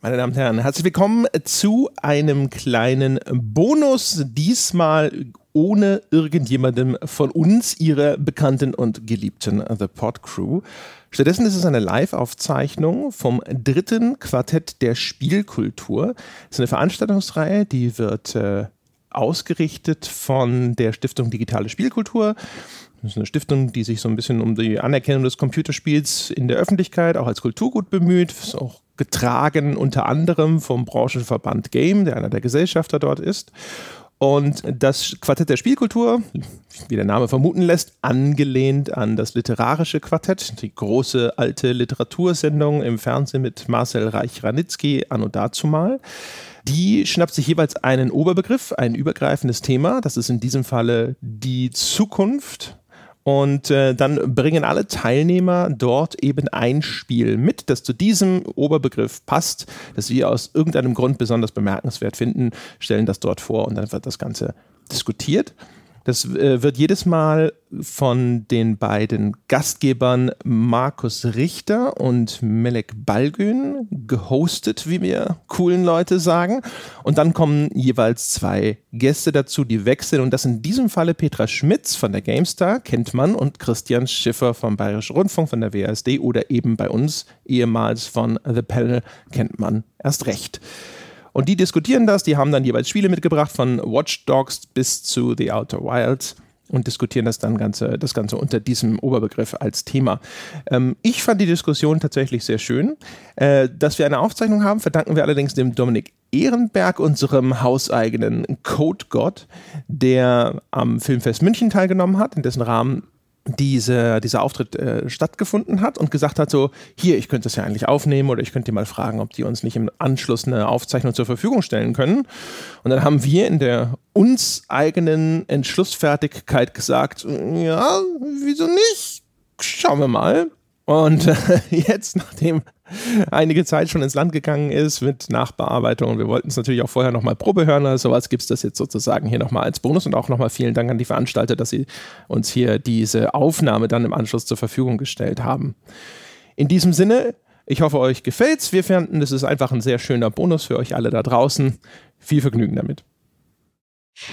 Meine Damen und Herren, herzlich willkommen zu einem kleinen Bonus, diesmal ohne irgendjemandem von uns, ihre bekannten und geliebten The Pod Crew. Stattdessen ist es eine Live-Aufzeichnung vom dritten Quartett der Spielkultur. Es ist eine Veranstaltungsreihe, die wird äh, ausgerichtet von der Stiftung Digitale Spielkultur. Das ist eine Stiftung, die sich so ein bisschen um die Anerkennung des Computerspiels in der Öffentlichkeit auch als Kulturgut bemüht. Ist auch getragen unter anderem vom Branchenverband Game, der einer der Gesellschafter dort ist. Und das Quartett der Spielkultur, wie der Name vermuten lässt, angelehnt an das literarische Quartett, die große alte Literatursendung im Fernsehen mit Marcel Reich-Ranitzky anno dazumal. Die schnappt sich jeweils einen Oberbegriff, ein übergreifendes Thema. Das ist in diesem Falle die Zukunft und äh, dann bringen alle Teilnehmer dort eben ein Spiel mit, das zu diesem Oberbegriff passt, das wir aus irgendeinem Grund besonders bemerkenswert finden, stellen das dort vor und dann wird das Ganze diskutiert. Das äh, wird jedes Mal von den beiden Gastgebern Markus Richter und Melek Balgün gehostet, wie wir coolen Leute sagen. Und dann kommen jeweils zwei Gäste dazu, die wechseln. Und das in diesem Falle Petra Schmitz von der GameStar, kennt man, und Christian Schiffer vom Bayerischen Rundfunk von der WASD oder eben bei uns ehemals von The Panel kennt man erst recht. Und die diskutieren das, die haben dann jeweils Spiele mitgebracht, von Watch Dogs bis zu The Outer Wilds und diskutieren das dann Ganze, das Ganze unter diesem Oberbegriff als Thema. Ähm, ich fand die Diskussion tatsächlich sehr schön. Äh, dass wir eine Aufzeichnung haben, verdanken wir allerdings dem Dominik Ehrenberg, unserem hauseigenen Code Gott, der am Filmfest München teilgenommen hat, in dessen Rahmen diese, dieser Auftritt äh, stattgefunden hat und gesagt hat, so, hier, ich könnte das ja eigentlich aufnehmen oder ich könnte die mal fragen, ob die uns nicht im Anschluss eine Aufzeichnung zur Verfügung stellen können. Und dann haben wir in der uns eigenen Entschlussfertigkeit gesagt, ja, wieso nicht? Schauen wir mal. Und äh, jetzt, nachdem einige Zeit schon ins Land gegangen ist mit Nachbearbeitung, wir wollten es natürlich auch vorher nochmal Probe hören, also was gibt es das jetzt sozusagen hier nochmal als Bonus und auch nochmal vielen Dank an die Veranstalter, dass sie uns hier diese Aufnahme dann im Anschluss zur Verfügung gestellt haben. In diesem Sinne, ich hoffe, euch gefällt's. Wir fanden, das ist einfach ein sehr schöner Bonus für euch alle da draußen. Viel Vergnügen damit.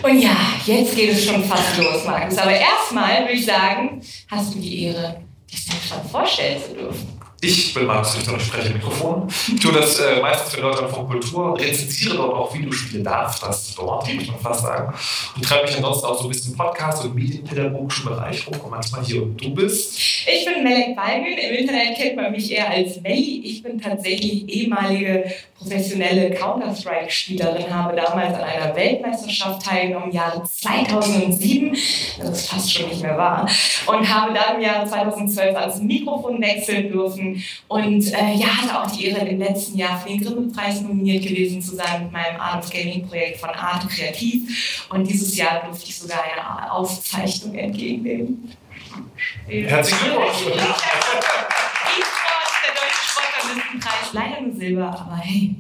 Und ja, jetzt geht es schon fast los, Markus. Aber erstmal würde ich sagen, hast du die Ehre, selbst schon vorstellen zu dürfen. Ich bin Markus Richter und spreche Mikrofon. Ich tue das äh, meistens für Leute von Kultur und rezensiere dort auch Videospiele darf, das dort, muss man fast sagen. Und treibe mich ansonsten auch so ein bisschen Podcast- und medienpädagogischen Bereich rum und manchmal hier und du bist. Ich bin Melek Balgün. Im Internet kennt man mich eher als Melli. Ich bin tatsächlich ehemalige professionelle Counter-Strike-Spielerin, habe damals an einer Weltmeisterschaft teilgenommen, im Jahre 2007, das ist fast schon nicht mehr wahr, und habe dann im Jahre 2012 ans Mikrofon wechseln dürfen und äh, ja, hatte auch die Ehre, im letzten Jahr für den Grimme-Preis nominiert gewesen zu sein mit meinem Art of Gaming-Projekt von Arte Kreativ und dieses Jahr durfte ich sogar eine Auszeichnung entgegennehmen. Herzlichen Glückwunsch! Preis, leider nur Silber, aber hey,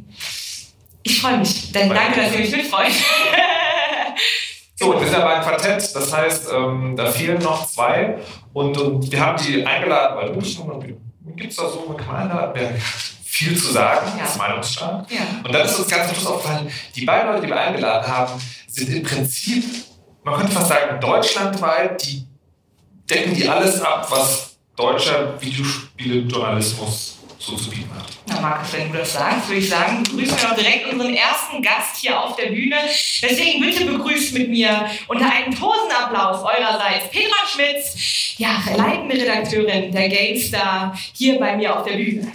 ich freue mich. Denn danke, dass ihr mich mitfreut. So, wir sind aber ein Quartett, das heißt, ähm, da fehlen noch zwei und, und wir haben die eingeladen, weil München und wie gibt es da so, man kann einladen, viel zu sagen, ja. das ist meinungsstark. Ja. Und dann ist uns ganz am Schluss aufgefallen, die beiden Leute, die wir eingeladen haben, sind im Prinzip, man könnte fast sagen, deutschlandweit, die decken die alles ab, was deutscher Videospieljournalismus so zu bieten hat. Na Markus, wenn du das sagst, würde ich sagen, begrüßen wir auch direkt unseren ersten Gast hier auf der Bühne. Deswegen bitte begrüßt mit mir unter einem Tosenapplaus eurerseits Petra Schmitz, ja, leitende Redakteurin der GameStar, hier bei mir auf der Bühne.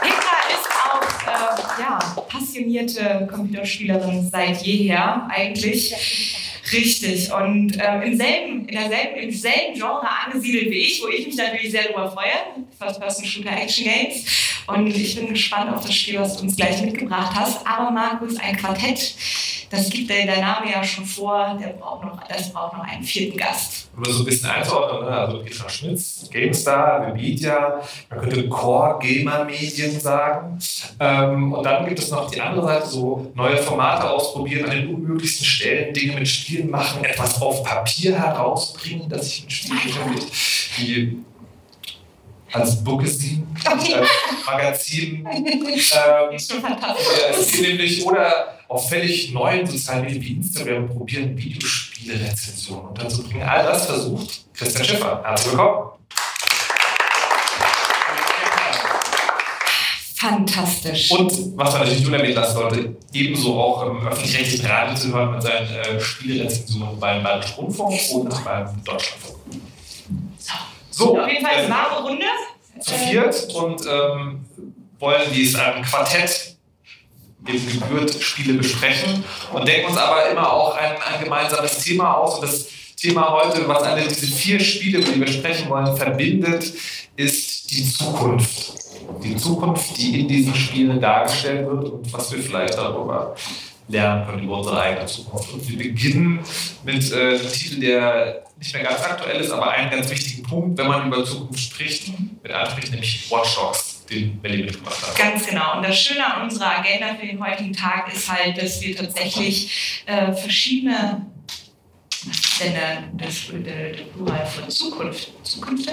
Petra ist auch äh, ja, passionierte Computerspielerin seit jeher eigentlich. Richtig. Und ähm, im, selben, in derselben, im selben Genre angesiedelt wie ich, wo ich mich natürlich sehr darüber freue. First-Person-Shooter-Action-Games. Und ich bin gespannt auf das Spiel, was du uns gleich mitgebracht hast. Aber Markus, ein Quartett, das gibt der, Name ja schon vor, der braucht noch, das braucht noch einen vierten Gast. Das so ein bisschen einzuordnen, ne? also Petra Schmitz, GameStar, Webedia, man könnte Core Gamer Medien sagen. Ähm, und dann gibt es noch die andere Seite, so neue Formate ausprobieren, an den unmöglichsten Stellen Dinge mit Spielen machen, etwas auf Papier herausbringen, dass sich ein Spiel vermittelt. Die als Bookazine, Okay. als Magazin. Ähm, Ist schon fantastisch. es geht nämlich oder auf völlig neuen sozialen Medien wie Instagram probieren Videospiele-Rezensionen unterzubringen. All das versucht Christian Schiffer. Herzlich willkommen. Fantastisch. Und was man natürlich unerwähnt lassen sollte, ebenso auch im öffentlich-rechtlichen Radio zu hören mit seinen äh, Spielerezensionen beim Bayerischen Rundfunk und beim Deutschlandfunk. So, Auf jeden Fall eine ähm, wahre Runde. zu viert und ähm, wollen dies ähm, Quartett eben gebührt Spiele besprechen und denken uns aber immer auch ein, ein gemeinsames Thema aus. Und das Thema heute, was alle diese vier Spiele, über die wir sprechen wollen, verbindet, ist die Zukunft. Die Zukunft, die in diesen Spielen dargestellt wird und was wir vielleicht darüber lernen können über unsere eigene Zukunft. Und wir beginnen mit äh, einem Titel, der nicht mehr ganz aktuell ist, aber einen ganz wichtigen Punkt, wenn man über Zukunft spricht, mit anspricht, nämlich Watch Dogs, den Melly mitgebracht hat. Ganz genau. Und das Schöne an unserer Agenda für den heutigen Tag ist halt, dass wir tatsächlich äh, verschiedene, denn der, das, der, der Plural von Zukunft? Zukunft?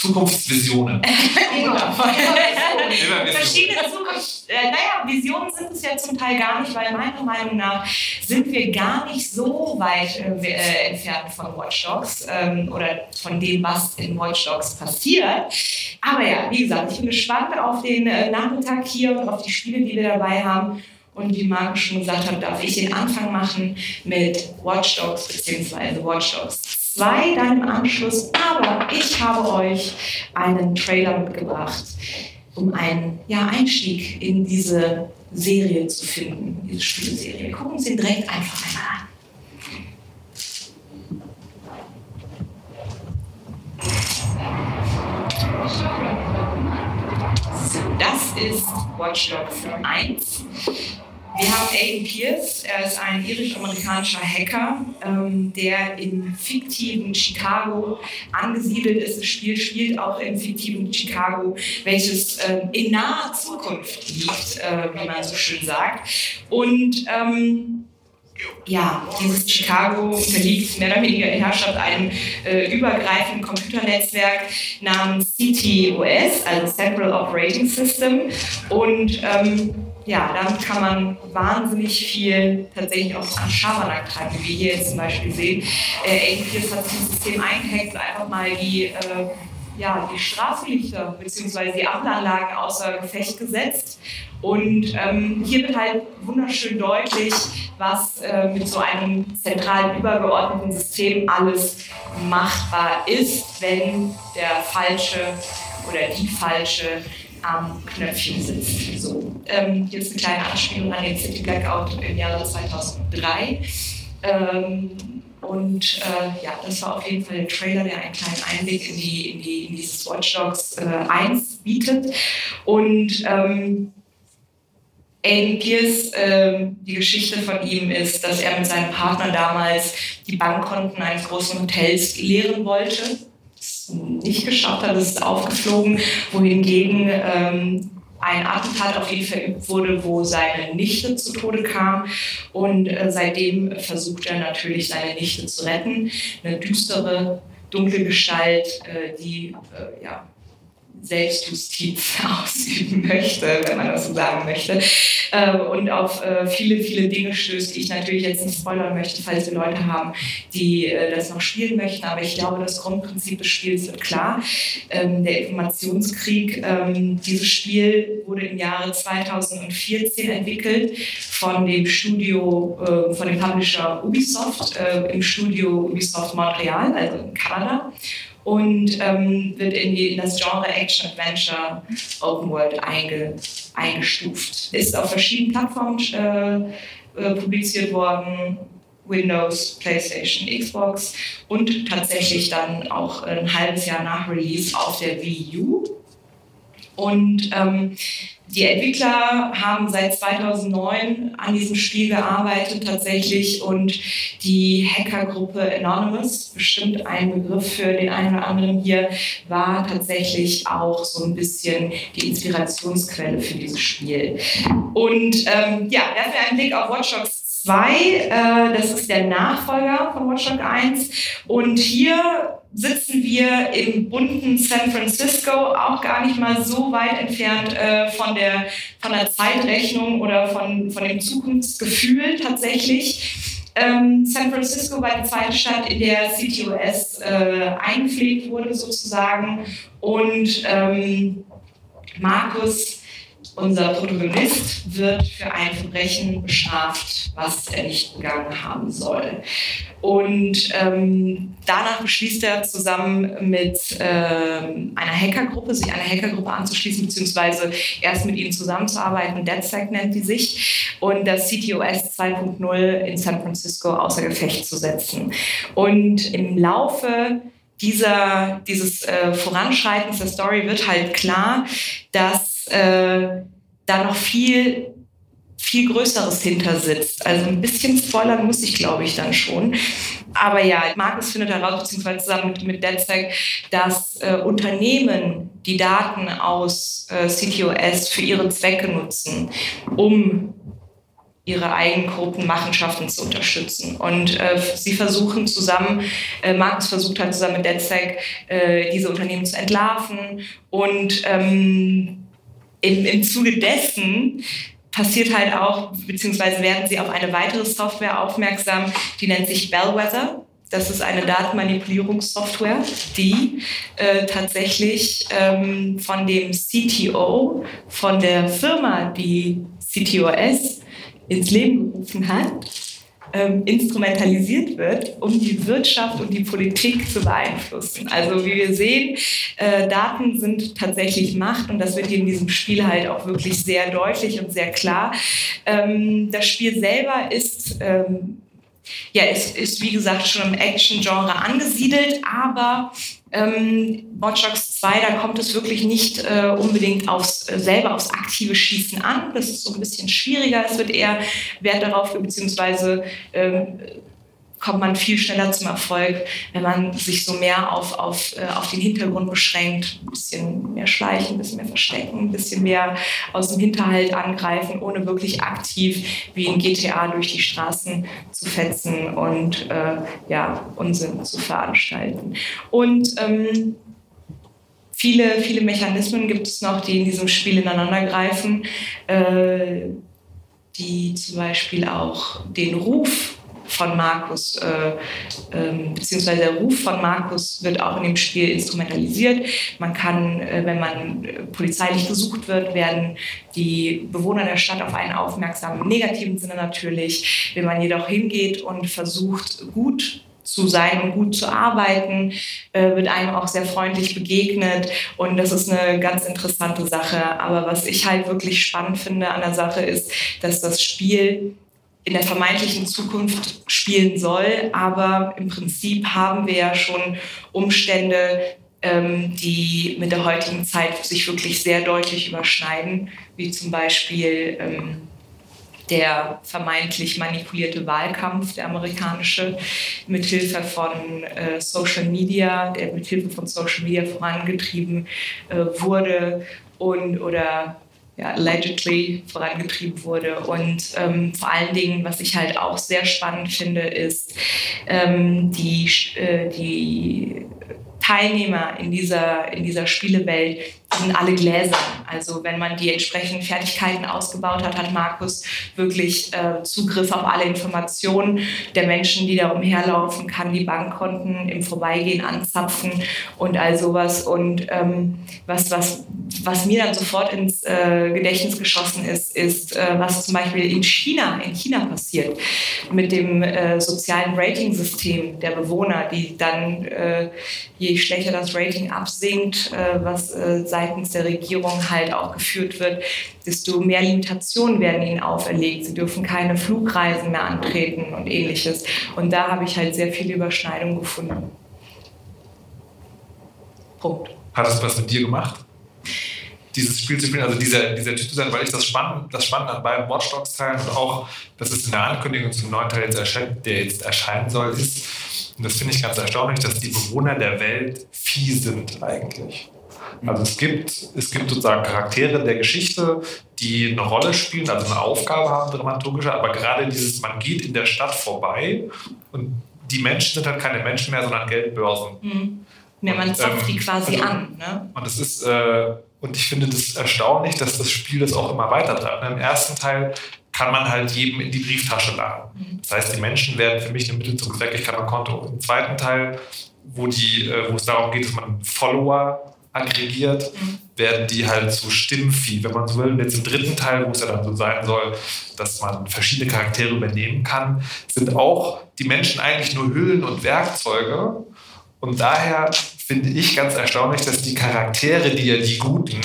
Zukunftsvisionen. Genau. Visionen. Verschiedene Zukunft. Äh, naja, Visionen sind es ja zum Teil gar nicht, weil meiner Meinung nach sind wir gar nicht so weit äh, äh, entfernt von Watch Dogs ähm, oder von dem, was in Watch Dogs passiert. Aber ja, wie gesagt, ich bin gespannt auf den äh, Nachmittag hier und auf die Spiele, die wir dabei haben. Und wie Marco schon gesagt hat, darf ich den Anfang machen mit Watch Dogs bzw. Watch Dogs 2 dann im Anschluss. Aber ich habe euch einen Trailer mitgebracht, um einen ja, Einstieg in diese Serie zu finden, diese Spielserie. Gucken uns den direkt einfach einmal an. So, das ist Watch Dogs 1. Wir haben Aiden Pierce, er ist ein irisch-amerikanischer Hacker, ähm, der im fiktiven Chicago angesiedelt ist. Das Spiel spielt auch im fiktiven Chicago, welches ähm, in naher Zukunft liegt, äh, wie man so schön sagt. Und ähm, ja, dieses Chicago unterliegt mehr oder weniger in Herrschaft einem äh, übergreifenden Computernetzwerk namens CTOS, also Central Operating System. Und ähm, ja, damit kann man wahnsinnig viel tatsächlich auch an Schabernack treiben, wie wir hier jetzt zum Beispiel sehen. Äh, APS hat sich ins System eingehackt und einfach mal die, äh, ja, die Straßenlichter bzw. die Ampelanlagen außer Gefecht gesetzt. Und ähm, hier wird halt wunderschön deutlich, was äh, mit so einem zentralen übergeordneten System alles machbar ist, wenn der falsche oder die falsche am Knöpfchen sitzt. So, ähm, jetzt eine kleine Anspielung an den City Blackout im Jahre 2003. Ähm, und äh, ja, das war auf jeden Fall der Trailer, der einen kleinen Einblick in, die, in, die, in dieses Watch Dogs äh, 1 bietet. Und ähm, Aiden Pierce, ähm, die Geschichte von ihm ist, dass er mit seinem Partner damals die Bankkonten eines großen Hotels leeren wollte. Nicht geschafft hat, ist aufgeflogen, wohingegen ähm, ein Attentat auf ihn verübt wurde, wo seine Nichte zu Tode kam. Und äh, seitdem versucht er natürlich, seine Nichte zu retten. Eine düstere, dunkle Gestalt, äh, die äh, ja, Selbstjustiz ausüben möchte, wenn man das so sagen möchte. Äh, und auf äh, viele, viele Dinge stößt, die ich natürlich jetzt nicht spoilern möchte, falls wir Leute haben, die äh, das noch spielen möchten. Aber ich glaube, das Grundprinzip des Spiels wird klar. Ähm, der Informationskrieg, ähm, dieses Spiel wurde im Jahre 2014 entwickelt von dem Studio, äh, von dem Publisher Ubisoft im Studio Ubisoft Montreal, also in Kanada und ähm, wird in, die, in das Genre Action Adventure Open World einge, eingestuft. Ist auf verschiedenen Plattformen äh, äh, publiziert worden. Windows, PlayStation, Xbox und tatsächlich dann auch ein halbes Jahr nach Release auf der Wii U. Und ähm, die Entwickler haben seit 2009 an diesem Spiel gearbeitet tatsächlich und die Hackergruppe Anonymous, bestimmt ein Begriff für den einen oder anderen hier, war tatsächlich auch so ein bisschen die Inspirationsquelle für dieses Spiel. Und ähm, ja, werfen wir einen Blick auf Watch Dogs 2. Äh, das ist der Nachfolger von Watchdog 1. Und hier sitzen wir im bunten San Francisco, auch gar nicht mal so weit entfernt äh, von, der, von der Zeitrechnung oder von, von dem Zukunftsgefühl tatsächlich. Ähm, San Francisco war die zweite Stadt, in der CTOS äh, eingepflegt wurde sozusagen. Und ähm, Markus unser Protagonist wird für ein Verbrechen bestraft, was er nicht begangen haben soll. Und ähm, danach beschließt er zusammen mit ähm, einer Hackergruppe, sich einer Hackergruppe anzuschließen, beziehungsweise erst mit ihnen zusammenzuarbeiten. DeadSec nennt die sich. Und das CTOS 2.0 in San Francisco außer Gefecht zu setzen. Und im Laufe dieser, dieses äh, Voranschreitens der Story wird halt klar, dass äh, da noch viel viel Größeres hinter sitzt. Also ein bisschen spoilern muss ich, glaube ich, dann schon. Aber ja, Markus findet heraus, beziehungsweise zusammen mit, mit DedSec, dass äh, Unternehmen die Daten aus äh, CTOS für ihre Zwecke nutzen, um ihre eigenen Machenschaften zu unterstützen. Und äh, sie versuchen zusammen, äh, Markus versucht halt zusammen mit DedSec, äh, diese Unternehmen zu entlarven und ähm, im, im Zuge dessen passiert halt auch, beziehungsweise werden sie auf eine weitere Software aufmerksam, die nennt sich Bellwether. Das ist eine Datenmanipulierungssoftware, die äh, tatsächlich ähm, von dem CTO, von der Firma, die CTOS ins Leben gerufen hat, ähm, instrumentalisiert wird, um die Wirtschaft und die Politik zu beeinflussen. Also wie wir sehen, äh, Daten sind tatsächlich Macht und das wird hier in diesem Spiel halt auch wirklich sehr deutlich und sehr klar. Ähm, das Spiel selber ist ähm, ja, ist, ist wie gesagt schon im Action-Genre angesiedelt, aber ähm, Watch Dogs 2, da kommt es wirklich nicht äh, unbedingt aufs, äh, selber aufs aktive Schießen an. Das ist so ein bisschen schwieriger. Es wird eher Wert darauf, beziehungsweise ähm, kommt man viel schneller zum Erfolg, wenn man sich so mehr auf, auf, äh, auf den Hintergrund beschränkt. Ein bisschen mehr schleichen, ein bisschen mehr verstecken, ein bisschen mehr aus dem Hinterhalt angreifen, ohne wirklich aktiv wie in GTA durch die Straßen zu fetzen und äh, ja, Unsinn zu veranstalten. Und ähm, viele, viele Mechanismen gibt es noch, die in diesem Spiel ineinandergreifen, äh, die zum Beispiel auch den Ruf von Markus, äh, ähm, beziehungsweise der Ruf von Markus wird auch in dem Spiel instrumentalisiert. Man kann, äh, wenn man äh, polizeilich gesucht wird, werden die Bewohner der Stadt auf einen aufmerksam, im negativen Sinne natürlich. Wenn man jedoch hingeht und versucht, gut zu sein und gut zu arbeiten, äh, wird einem auch sehr freundlich begegnet und das ist eine ganz interessante Sache. Aber was ich halt wirklich spannend finde an der Sache ist, dass das Spiel in der vermeintlichen Zukunft spielen soll. Aber im Prinzip haben wir ja schon Umstände, ähm, die mit der heutigen Zeit sich wirklich sehr deutlich überschneiden, wie zum Beispiel ähm, der vermeintlich manipulierte Wahlkampf, der amerikanische, mithilfe von äh, Social Media, der mithilfe von Social Media vorangetrieben äh, wurde und oder ja, allegedly vorangetrieben wurde. Und ähm, vor allen Dingen, was ich halt auch sehr spannend finde, ist ähm, die, äh, die Teilnehmer in dieser, in dieser Spielewelt sind alle Gläser. Also wenn man die entsprechenden Fertigkeiten ausgebaut hat, hat Markus wirklich äh, Zugriff auf alle Informationen der Menschen, die da umherlaufen, kann die Bankkonten im Vorbeigehen anzapfen und all sowas. Und ähm, was, was, was mir dann sofort ins äh, Gedächtnis geschossen ist, ist, äh, was zum Beispiel in China, in China passiert mit dem äh, sozialen Rating-System der Bewohner, die dann, äh, je schlechter das Rating absinkt, äh, was seit seitens der Regierung halt auch geführt wird, desto mehr Limitationen werden ihnen auferlegt. Sie dürfen keine Flugreisen mehr antreten und ähnliches. Und da habe ich halt sehr viele Überschneidungen gefunden. Punkt. Hat das was mit dir gemacht? dieses Spiel zu spielen, also dieser, dieser Typ zu sein, weil ich das spannend, das Spannende an beiden Watch Dogs Teilen und auch, dass es in der Ankündigung zum neuen Teil jetzt erscheint, der jetzt erscheinen soll, ist, und das finde ich ganz erstaunlich, dass die Bewohner der Welt vieh sind eigentlich. Also es gibt, es gibt sozusagen Charaktere der Geschichte, die eine Rolle spielen, also eine Aufgabe haben, dramaturgische, aber gerade dieses, man geht in der Stadt vorbei und die Menschen sind halt keine Menschen mehr, sondern Geldbörsen. Mhm. Ja, man zapft ähm, die quasi also, an. Ne? Und das ist, äh, und ich finde das erstaunlich, dass das Spiel das auch immer weiter treibt. Im ersten Teil kann man halt jedem in die Brieftasche laden. Mhm. Das heißt, die Menschen werden für mich ein Mittel zum Zweck, ich kann ein Konto. Im zweiten Teil, wo, die, äh, wo es darum geht, dass man Follower aggregiert, werden die halt zu Stimmvieh, wenn man so will. Und jetzt im dritten Teil, wo es ja dann so sein soll, dass man verschiedene Charaktere übernehmen kann, sind auch die Menschen eigentlich nur Hüllen und Werkzeuge. Und daher finde ich ganz erstaunlich, dass die Charaktere, die ja die Guten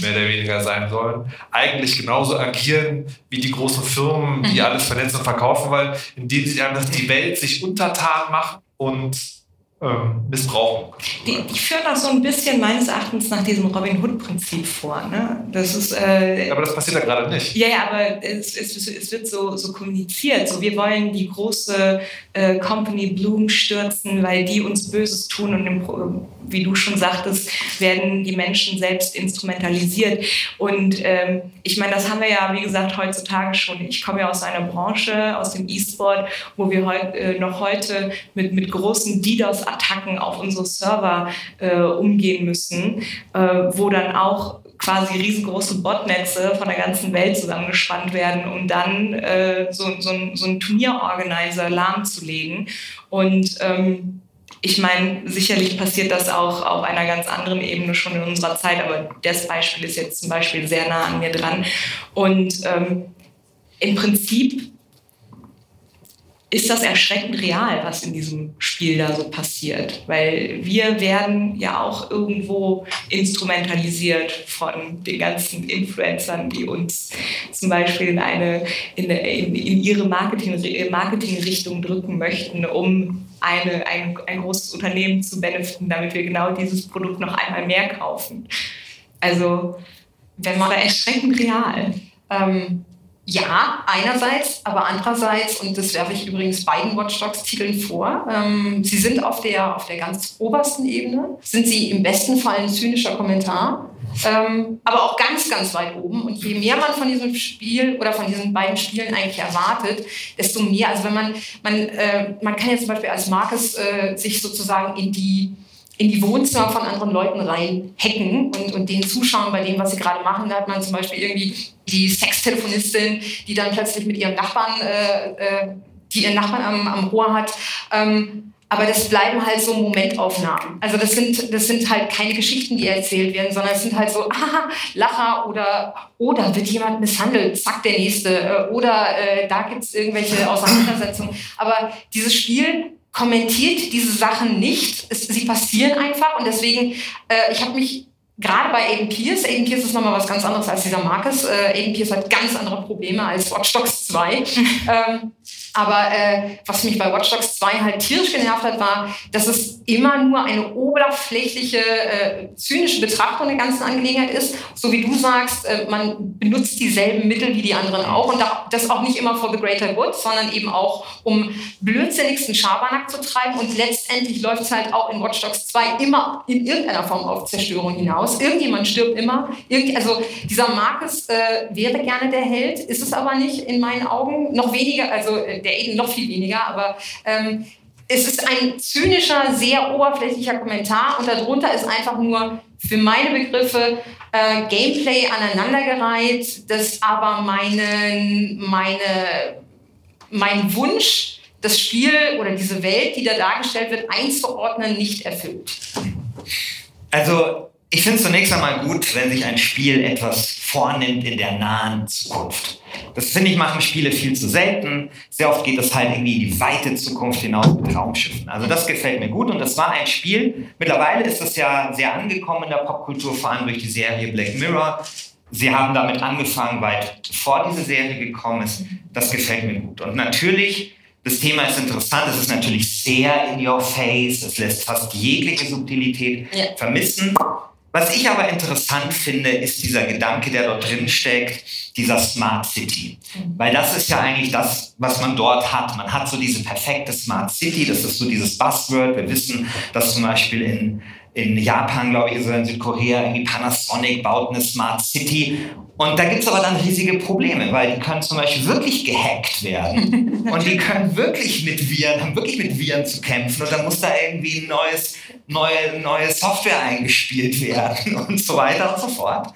mehr oder weniger sein sollen, eigentlich genauso agieren wie die großen Firmen, die mhm. alles vernetzen und verkaufen wollen, indem sie einfach die Welt sich untertan machen und ähm, missbrauchen. Die, die, führen das so ein bisschen meines Erachtens nach diesem Robin Hood-Prinzip vor. Ne? Das ist, äh, aber das passiert ja gerade nicht. Ja, ja, aber es, es, es wird so, so kommuniziert. So, wir wollen die große äh, Company Bloom stürzen, weil die uns Böses tun und im, wie du schon sagtest, werden die Menschen selbst instrumentalisiert. Und ähm, ich meine, das haben wir ja, wie gesagt, heutzutage schon. Ich komme ja aus einer Branche, aus dem E-Sport, wo wir heut, äh, noch heute mit, mit großen DDoS-Attacken auf unsere Server äh, umgehen müssen, äh, wo dann auch quasi riesengroße Botnetze von der ganzen Welt zusammengespannt werden, um dann äh, so, so, so einen Turnierorganizer lahmzulegen. Und ähm, ich meine, sicherlich passiert das auch auf einer ganz anderen Ebene schon in unserer Zeit, aber das Beispiel ist jetzt zum Beispiel sehr nah an mir dran. Und ähm, im Prinzip ist das erschreckend real, was in diesem Spiel da so passiert. Weil wir werden ja auch irgendwo instrumentalisiert von den ganzen Influencern, die uns zum Beispiel in, eine, in, in, in ihre Marketing, Marketingrichtung drücken möchten, um eine, ein, ein großes Unternehmen zu benefiten, damit wir genau dieses Produkt noch einmal mehr kaufen. Also, wenn man da erschreckend real. Ähm, ja, einerseits, aber andererseits, und das werfe ich übrigens beiden Watchdogs-Titeln vor, ähm, sie sind auf der, auf der ganz obersten Ebene, sind sie im besten Fall ein zynischer Kommentar, ähm, aber auch ganz, ganz weit oben. Und je mehr man von diesem Spiel oder von diesen beiden Spielen eigentlich erwartet, desto mehr, also wenn man, man, äh, man kann ja zum Beispiel als Marcus äh, sich sozusagen in die in die Wohnzimmer von anderen Leuten rein hacken und, und denen zuschauen bei dem, was sie gerade machen. Da hat man zum Beispiel irgendwie die Sextelefonistin, die dann plötzlich mit ihrem Nachbarn, äh, äh, die ihren Nachbarn am, am Rohr hat. Ähm, aber das bleiben halt so Momentaufnahmen. Also das sind, das sind halt keine Geschichten, die erzählt werden, sondern es sind halt so, aha, Lacher oder, oder wird jemand misshandelt, zack, der Nächste. Äh, oder äh, da gibt es irgendwelche Auseinandersetzungen. Aber dieses Spiel kommentiert diese Sachen nicht. Es, sie passieren einfach und deswegen, äh, ich habe mich gerade bei Aiden Pierce, Aiden Pierce ist nochmal was ganz anderes als dieser Marcus. Äh, Aiden Pierce hat ganz andere Probleme als Watch Dogs 2. ähm, aber äh, was mich bei Watch Dogs 2 halt tierisch genervt hat, war, dass es immer nur eine oberflächliche, äh, zynische Betrachtung der ganzen Angelegenheit ist. So wie du sagst, äh, man benutzt dieselben Mittel wie die anderen auch und das auch nicht immer for the greater good, sondern eben auch, um blödsinnigsten Schabernack zu treiben. Und letztendlich läuft es halt auch in Watch Dogs 2 immer in irgendeiner Form auf Zerstörung hinaus. Irgendjemand stirbt immer. Irgend, also dieser Marcus äh, wäre gerne der Held, ist es aber nicht in meinen Augen. Noch weniger, also äh, der Aiden noch viel weniger, aber ähm, es ist ein zynischer, sehr oberflächlicher Kommentar und darunter ist einfach nur für meine Begriffe äh, Gameplay aneinandergereiht, das aber meinen, meine, mein Wunsch, das Spiel oder diese Welt, die da dargestellt wird, einzuordnen, nicht erfüllt. Also ich finde es zunächst einmal gut, wenn sich ein Spiel etwas vornimmt in der nahen Zukunft. Das finde ich machen Spiele viel zu selten. Sehr oft geht es halt irgendwie in die weite Zukunft hinaus mit Raumschiffen. Also das gefällt mir gut und das war ein Spiel. Mittlerweile ist es ja sehr angekommen in der Popkultur, vor allem durch die Serie Black Mirror. Sie haben damit angefangen, weit bevor diese Serie gekommen ist. Das gefällt mir gut. Und natürlich das Thema ist interessant, es ist natürlich sehr in your face, es lässt fast jegliche Subtilität ja. vermissen. Was ich aber interessant finde, ist dieser Gedanke, der dort drin steckt, dieser Smart City. Weil das ist ja eigentlich das, was man dort hat. Man hat so diese perfekte Smart City, das ist so dieses Buzzword. Wir wissen, dass zum Beispiel in in Japan, glaube ich, oder in Südkorea, irgendwie Panasonic baut eine Smart City. Und da gibt es aber dann riesige Probleme, weil die können zum Beispiel wirklich gehackt werden. und die können wirklich mit Viren, haben wirklich mit Viren zu kämpfen. Und dann muss da irgendwie ein neues, neue, neue Software eingespielt werden und so weiter und so fort.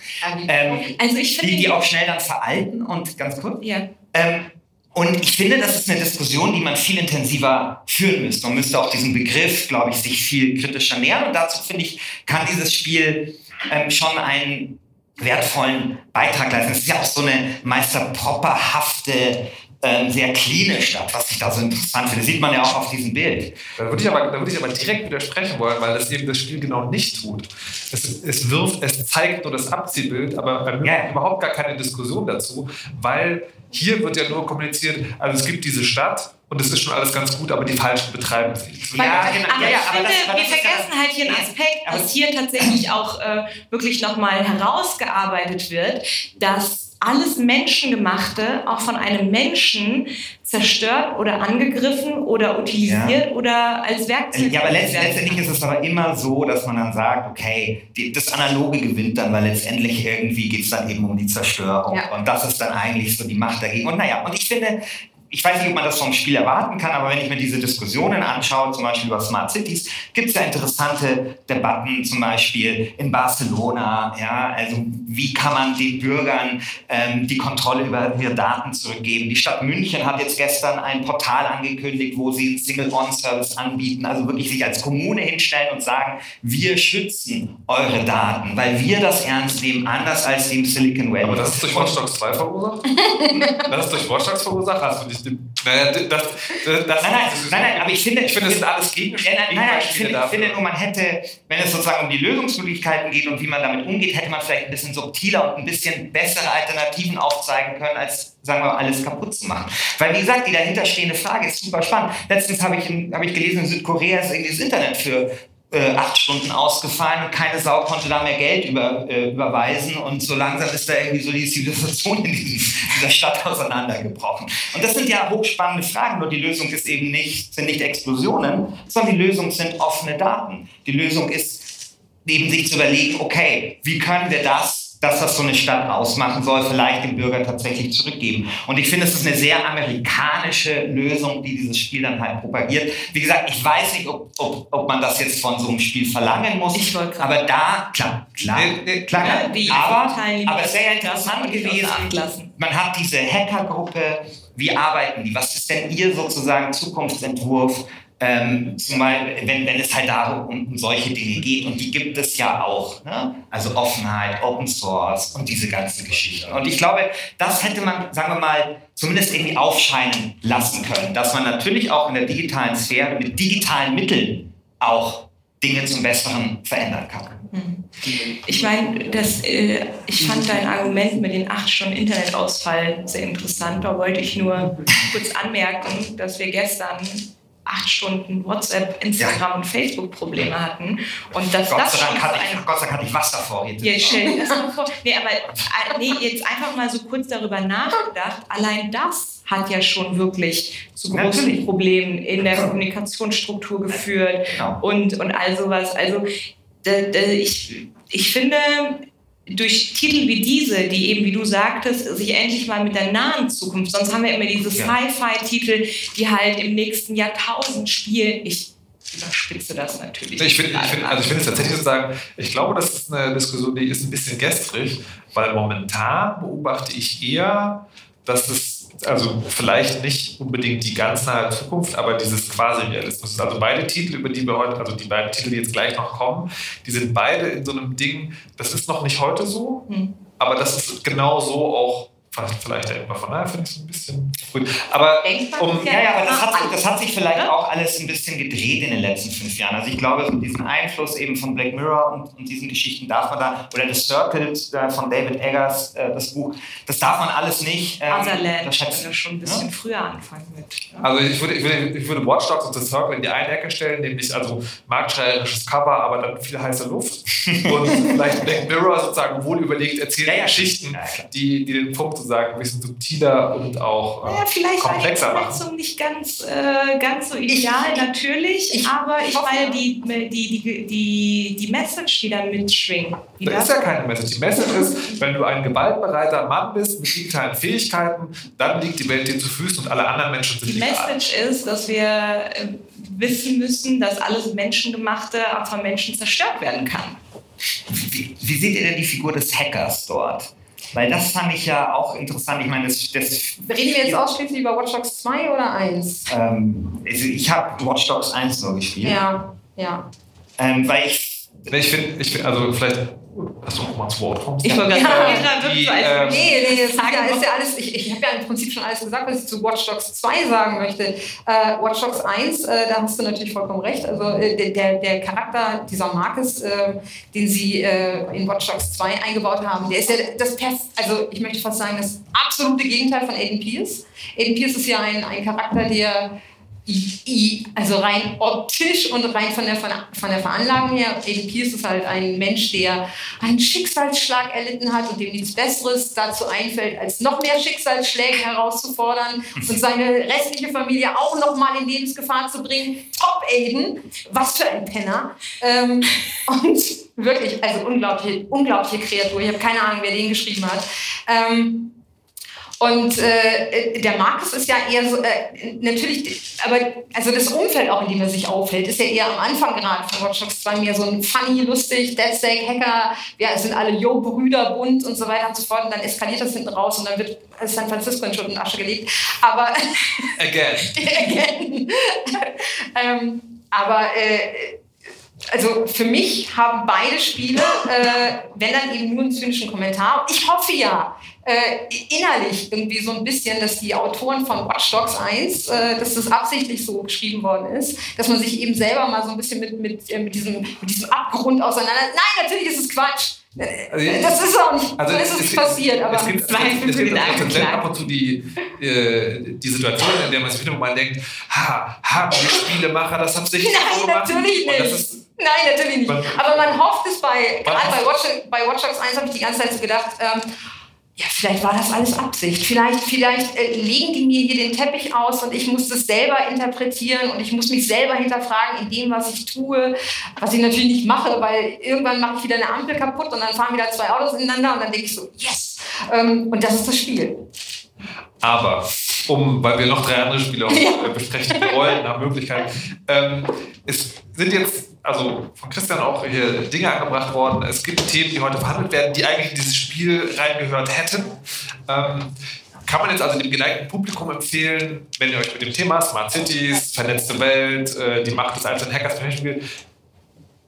Ähm, also ich die, die auch schnell dann veralten und ganz kurz. Ja. Ähm, und ich finde, das ist eine Diskussion, die man viel intensiver führen müsste. Man müsste auch diesen Begriff, glaube ich, sich viel kritischer nähern. Und dazu, finde ich, kann dieses Spiel ähm, schon einen wertvollen Beitrag leisten. Es ist ja auch so eine meisterpropperhafte ähm, sehr cleane Stadt, was ich da so interessant finde. Das sieht man ja auch auf diesem Bild. Da würde ich aber, da würde ich aber direkt widersprechen wollen, weil das eben das Spiel genau nicht tut. Es, es wirft, es zeigt nur das Abziehbild, aber man ja. überhaupt gar keine Diskussion dazu, weil hier wird ja nur kommuniziert, also es gibt diese Stadt und es ist schon alles ganz gut, aber die Falschen betreiben sie. Ja, genau. Aber ja, ich finde, das, wir vergessen halt hier einen Aspekt, dass hier tatsächlich auch äh, wirklich nochmal herausgearbeitet wird, dass alles Menschengemachte auch von einem Menschen zerstört oder angegriffen oder utilisiert ja. oder als Werkzeug. Ja, aber letztendlich ist es aber immer so, dass man dann sagt, okay, die, das Analoge gewinnt dann, weil letztendlich irgendwie geht es dann eben um die Zerstörung. Ja. Und das ist dann eigentlich so die Macht dagegen. Und naja, und ich finde, ich weiß nicht, ob man das vom Spiel erwarten kann, aber wenn ich mir diese Diskussionen anschaue, zum Beispiel über Smart Cities, gibt es ja interessante Debatten, zum Beispiel in Barcelona. Ja, also wie kann man den Bürgern ähm, die Kontrolle über ihre Daten zurückgeben? Die Stadt München hat jetzt gestern ein Portal angekündigt, wo sie einen Single-On-Service anbieten, also wirklich sich als Kommune hinstellen und sagen, wir schützen eure Daten, weil wir das ernst nehmen, anders als im Silicon Valley. Aber das ist durch Watch Dogs 2 verursacht? das ist durch Watch Dogs verursacht? Also naja, das, das, das, nein, nein, nein, nein, aber ich finde, ich finde, das sind alles Gegenstände. Nein, nein, ich finde, finde nur, man hätte, wenn es sozusagen um die Lösungsmöglichkeiten geht und wie man damit umgeht, hätte man vielleicht ein bisschen subtiler und ein bisschen bessere Alternativen aufzeigen können, als sagen wir mal, alles kaputt zu machen. Weil, wie gesagt, die dahinterstehende Frage ist super spannend. Letztens habe ich, hab ich gelesen, in Südkorea ist irgendwie das Internet für äh, acht Stunden ausgefallen und keine Sau konnte da mehr Geld über, äh, überweisen und so langsam ist da irgendwie so die Zivilisation in dieser Stadt auseinandergebrochen. Und das sind ja hochspannende Fragen, nur die Lösung ist eben nicht, sind nicht Explosionen, sondern die Lösung sind offene Daten. Die Lösung ist eben sich zu überlegen, okay, wie können wir das das, was so eine Stadt ausmachen soll, vielleicht dem Bürger tatsächlich zurückgeben. Und ich finde, es ist eine sehr amerikanische Lösung, die dieses Spiel dann halt propagiert. Wie gesagt, ich weiß nicht, ob, ob, ob man das jetzt von so einem Spiel verlangen muss. Ich wollte aber da, klar, klar, äh, klar, ja, aber, aber es wäre ja interessant gewesen. Man hat diese Hackergruppe, wie arbeiten die? Was ist denn ihr sozusagen Zukunftsentwurf? Ähm, zumal, wenn, wenn es halt darum um, solche Dinge geht, und die gibt es ja auch. Ne? Also Offenheit, Open Source und diese ganzen Geschichten. Und ich glaube, das hätte man, sagen wir mal, zumindest irgendwie aufscheinen lassen können, dass man natürlich auch in der digitalen Sphäre mit digitalen Mitteln auch Dinge zum Besseren verändern kann. Hm. Ich meine, äh, ich fand dein Argument mit den acht Stunden Internetausfall sehr interessant. Da wollte ich nur kurz anmerken, dass wir gestern acht Stunden WhatsApp, Instagram ja. und Facebook-Probleme hatten. Und dass Gott, das sei Dank hatte ich, Gott sei Dank hatte ich Wasser vor. Jetzt. Ja, stell dir das mal vor. Nee, aber äh, nee, jetzt einfach mal so kurz darüber nachgedacht. Allein das hat ja schon wirklich zu großen Natürlich. Problemen in der Kommunikationsstruktur geführt genau. und, und all sowas. Also ich, ich finde, durch Titel wie diese, die eben, wie du sagtest, sich endlich mal mit der nahen Zukunft, sonst haben wir immer diese Sci-Fi-Titel, die halt im nächsten Jahrtausend spielen. Ich überspitze das natürlich. Ich finde find, also find es tatsächlich sozusagen, ich glaube, das ist eine Diskussion, die ist ein bisschen gestrig, weil momentan beobachte ich eher, dass das also vielleicht nicht unbedingt die ganz nahe Zukunft, aber dieses Quasi-Realismus. Also beide Titel, über die wir heute, also die beiden Titel, die jetzt gleich noch kommen, die sind beide in so einem Ding, das ist noch nicht heute so, hm. aber das ist genau so auch vielleicht irgendwann von daher finde ich es ein bisschen früh. Aber, um, ja, ja, aber das hat, das hat sich vielleicht auch alles ein bisschen gedreht in den letzten fünf Jahren. Also ich glaube, so diesen Einfluss eben von Black Mirror und, und diesen Geschichten darf man da, oder The Circle äh, von David Eggers, äh, das Buch, das darf man alles nicht. Ähm, Otherland, das schätzt, schon ein bisschen ja? früher anfangen mit. Ja. Also ich würde, ich, würde, ich würde Watch Dogs und The Circle in die eine Ecke stellen, nämlich also marktschreierisches Cover, aber dann viel heiße Luft. und vielleicht Black Mirror sozusagen wohl überlegt erzählt ja, Geschichten, die, die den Punkt sozusagen sozusagen ein bisschen subtiler und auch äh, Ja, vielleicht war die komplexer. Umsetzung nicht ganz, äh, ganz so ideal, Ich- natürlich, ich aber ich hoffe, meine, ja. die, die, die, die, die Message, die da mitschwingt, die Da ist ja keine Message. Die Message ist, wenn du ein gewaltbereiter Mann bist mit digitalen Fähigkeiten, dann liegt die Welt dir zu Füßen und alle anderen Menschen sind Die egal. Message ist, dass wir äh, wissen müssen, dass alles Menschengemachte auch von Menschen zerstört werden kann. Wie, wie seht ihr denn die Figur des Hackers dort? Weil das fand ich ja auch interessant. Ich meine, das, das Reden wir jetzt ausschließlich über Watch Dogs 2 oder 1? ähm, also ich habe Watch Dogs 1 nur gespielt. Ja, ja. Ähm, weil ich Nee, Ich finde, ich find, also vielleicht, hast du auch mal zu Wort kommst. Ich wollte gerade Ja, sagen, die, ähm, Nee, nee, das ist ja, ist ja alles, ich, ich habe ja im Prinzip schon alles gesagt, was ich zu Watch Dogs 2 sagen möchte. Äh, Watch Dogs 1, äh, da hast du natürlich vollkommen recht. Also äh, der- der, Charakter dieser Marcus, äh, den sie äh, in Watch Dogs 2 eingebaut haben, der ist ja das Perf also ich möchte fast sagen, das absolute Gegenteil von Aiden Pierce. Aiden Pierce ist ja ein, ein Charakter, der also rein optisch und rein von der, von der Veranlagung her, Aiden Pierce ist halt ein Mensch, der einen Schicksalsschlag erlitten hat und dem nichts Besseres dazu einfällt, als noch mehr Schicksalsschläge herauszufordern und seine restliche Familie auch noch mal in Lebensgefahr zu bringen. Top Aiden, was für ein Penner. Ähm, und wirklich, also unglaubliche, unglaubliche Kreatur. Ich habe keine Ahnung, wer den geschrieben hat. Ähm, und äh, der Markus ist ja eher so, äh, natürlich, aber also das Umfeld auch, in dem er sich aufhält, ist ja eher am Anfang gerade von Watch Dogs 2 mehr so ein funny, lustig, Deadstack, Hacker, ja, es sind alle Yo-Brüder, bunt und so weiter und so fort. Und dann eskaliert das hinten raus und dann wird San Francisco in Schutt und Asche gelegt. Aber Again. again. ähm, aber äh, also für mich haben beide Spiele, äh, wenn dann eben nur einen zynischen Kommentar. Ich hoffe ja äh, innerlich irgendwie so ein bisschen, dass die Autoren von Watch Dogs 1, äh, dass das absichtlich so geschrieben worden ist, dass man sich eben selber mal so ein bisschen mit, mit, äh, mit, diesem, mit diesem Abgrund auseinander. Nein, natürlich ist es Quatsch. Also, das ist auch nicht, Also so ist es, nicht passiert. Aber es gibt, es gibt, es gibt ab und zu die, äh, die Situation, in der man sich wieder mal denkt, ha, haben die Spielemacher das absichtlich so Nein, gemacht? natürlich Und das nicht. Nein, natürlich nicht. Aber man hofft es bei, gerade bei Watch, bei Watch Dogs 1 habe ich die ganze Zeit so gedacht, ähm, ja, vielleicht war das alles Absicht. Vielleicht, vielleicht äh, legen die mir hier den Teppich aus und ich muss das selber interpretieren und ich muss mich selber hinterfragen in dem, was ich tue, was ich natürlich nicht mache, weil irgendwann mache ich wieder eine Ampel kaputt und dann fahren wieder zwei Autos ineinander und dann denke ich so, yes! Ähm, und das ist das Spiel. aber, um, weil wir noch drei andere Spiele auch Ja. äh, besprechen wollen, nach Möglichkeit, ähm, es sind jetzt, also von Christian auch hier Dinge angebracht worden. Es gibt Themen, die heute verhandelt werden, die eigentlich in dieses Spiel reingehört hätten. Ähm, kann man jetzt also dem geneigten Publikum empfehlen, wenn ihr euch mit dem Thema Smart Cities, vernetzte Welt, äh, die Macht des einzelnen Hackers beschäftigen will,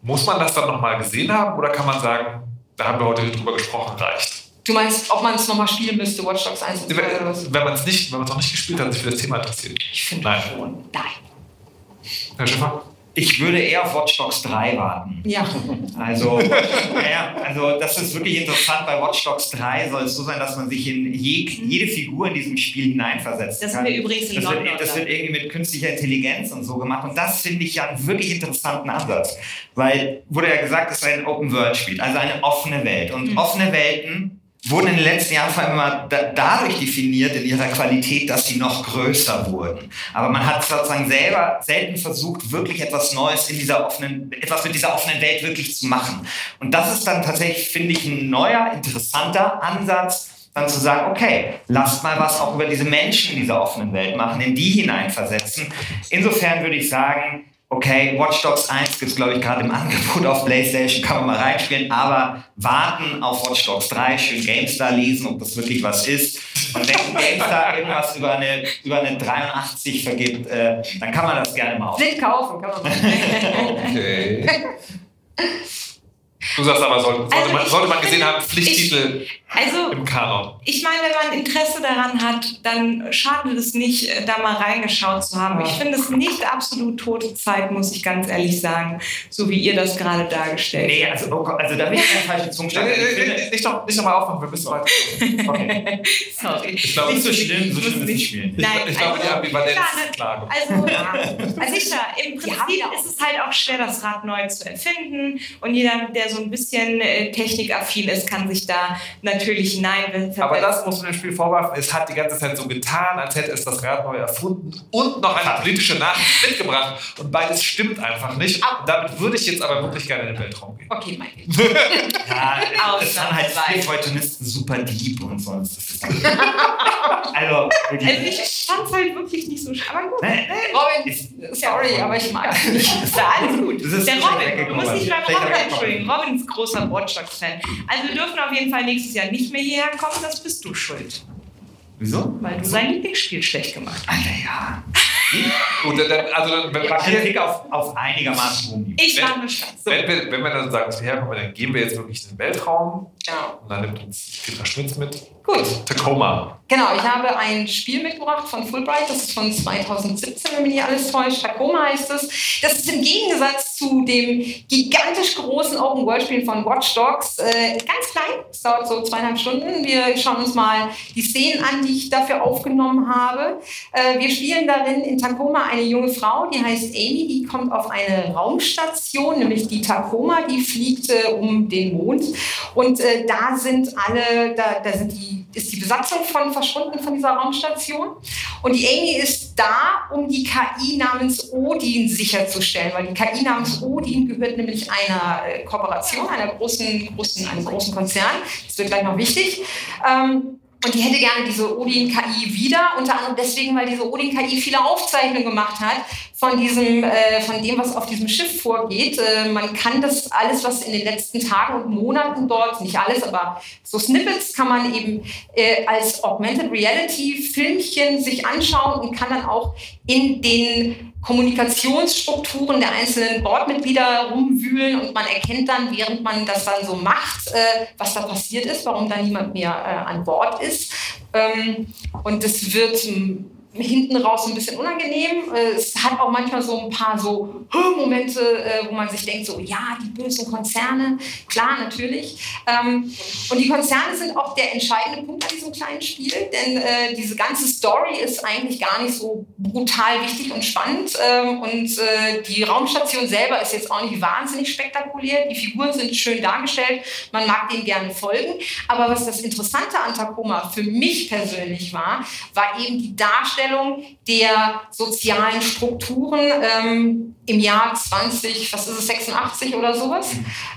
muss man das dann nochmal gesehen haben oder kann man sagen, da haben wir heute drüber gesprochen, reicht? Du meinst, ob man es nochmal spielen müsste, Watch Dogs 1 und 2 oder was? Wenn man es nicht, wenn man es noch nicht gespielt hat sich für das Thema interessiert. Ich finde Nein. schon. Nein. Herr Schäfer? Ich würde eher auf Watch Dogs 3 warten. Ja. Also, naja, also das ist wirklich interessant. Bei Watch Dogs 3 soll es so sein, dass man sich in je, jede Figur in diesem Spiel hineinversetzt. Das sind wir übrigens in das London. wird, das wird irgendwie mit künstlicher Intelligenz und so gemacht. Und das finde ich ja einen wirklich interessanten Ansatz. Weil, wurde ja gesagt, es ist ein Open-World-Spiel, also eine offene Welt. Und Mhm. offene Welten wurden in den letzten Jahren vor allem immer da, dadurch definiert in ihrer Qualität, dass sie noch größer wurden. Aber man hat sozusagen selber selten versucht, wirklich etwas Neues in dieser offenen, etwas mit dieser offenen Welt wirklich zu machen. Und das ist dann tatsächlich, finde ich, ein neuer, interessanter Ansatz, dann zu sagen, okay, lasst mal was auch über diese Menschen in dieser offenen Welt machen, in die hineinversetzen. Insofern würde ich sagen, okay, Watch Dogs 1 gibt es, glaube ich, gerade im Angebot auf PlayStation, kann man mal reinspielen, aber warten auf Watch Dogs 3, schön GameStar lesen, ob das wirklich was ist. Und wenn GameStar irgendwas über eine, über eine 83 vergibt, äh, dann kann man das gerne mal auf. Blind kaufen kann man machen. Okay. Du sagst aber, soll, sollte, Also man, ich sollte man gesehen haben, Pflichttitel Also, im Kanon. ich meine, wenn man Interesse daran hat, dann schadet es nicht, äh, da mal reingeschaut zu haben. Ich finde es nicht absolut tote Zeit, muss ich ganz ehrlich sagen, so wie ihr das gerade dargestellt Nee, also, oh Gott, also da will ich nee, finde, nee, Nicht noch, nicht noch mal aufmachen, wir müssen weiter. okay. Sorry. Ich glaube, Nicht so schlimm, so schlimm ist nicht- Spiel. ich, ich glaube, die Ambivalenz klar, ne, ist klar. Also, also ich, im Prinzip ist es halt auch schwer, das Rad neu zu erfinden. Und jeder, der so ein bisschen äh, technikaffin ist, kann sich da natürlich natürlich nein. Aber das muss man dem Spiel vorwerfen. Es hat die ganze Zeit so getan, als hätte es das Rad neu erfunden und noch eine politische Nachricht mitgebracht. Und beides stimmt einfach nicht. Und damit würde ich jetzt aber wirklich gerne in den Weltraum gehen. Okay, mein Ja, es waren halt viele Feuilletonisten super lieb und sonst. ist also, wirklich. Also ich fand es halt wirklich nicht so schade. Aber gut. Nee, Robin, sorry, aber ich mag es nicht. Ist ja alles gut. Das ist Der nicht Robin, du musst dich beim Robin entschuldigen. Robin ist großer Watch Dogs Fan. Also wir dürfen auf jeden Fall nächstes Jahr nicht mehr hierher kommen, das bist du schuld. Wieso? Weil du sein Lieblingsspiel schlecht gemacht hast. Alter, ja. Und dann, also dann, wenn, wir hier, Kritik auf, auf einigermaßen hohem Niveau. Ich Wenn- war nur Schatz. So, wenn, wir, wenn wir dann sagen, dass wir herkommen, dann gehen wir jetzt wirklich in den Weltraum. genau. Und dann nimmt uns Peter Schmitz mit. Gut. Tacoma. Genau, ich habe ein Spiel mitgebracht von Fulbright, das ist von 2017, wenn mich nicht alles täuscht. Tacoma heißt es. Das ist im Gegensatz zu dem gigantisch großen Open-World-Spiel von Watch Dogs äh, ganz klein. Es dauert so zweieinhalb Stunden. Wir schauen uns mal die Szenen an, die ich dafür aufgenommen habe. Äh, wir spielen darin in Tacoma eine junge Frau, die heißt Amy, die kommt auf eine Raumstation, nämlich die Tacoma, die fliegt äh, um den Mond. Und äh, da sind alle, da, da sind die, ist die Besatzung von verschwunden von dieser Raumstation. Und die Amy ist da, um die KI namens Odin sicherzustellen, weil die KI namens Odin gehört nämlich einer äh, Kooperation, einer großen, großen, einem großen Konzern. Das wird gleich noch wichtig. Ähm, und die hätte gerne diese Odin-KI wieder, unter anderem deswegen, weil diese Odin-KI viele Aufzeichnungen gemacht hat von, diesem, äh, von dem, was auf diesem Schiff vorgeht. Äh, man kann das alles, was in den letzten Tagen und Monaten dort, nicht alles, aber so Snippets kann man eben äh, als Augmented Reality Filmchen sich anschauen und kann dann auch in den Kommunikationsstrukturen der einzelnen Bordmitglieder rumwühlen und man erkennt dann, während man das dann so macht, äh, was da passiert ist, warum da niemand mehr äh, an Bord ist. Ähm, und es wird ähm, hinten raus ein bisschen unangenehm. Äh, Es hat auch manchmal so ein paar so Momente, äh, wo man sich denkt, so ja, die bösen Konzerne, klar, natürlich. Ähm, Und die Konzerne sind auch der entscheidende Punkt an diesem kleinen Spiel, denn äh, diese ganze Story ist eigentlich gar nicht so brutal wichtig und spannend. Ähm, Und die Raumstation selber ist jetzt auch nicht wahnsinnig spektakulär. Die Figuren sind schön dargestellt, man mag denen gerne folgen. Aber was das Interessante an Tacoma für mich persönlich war, war eben die Darstellung der sozialen Strukturen ähm, im Jahr 20, was ist es, 86 oder sowas.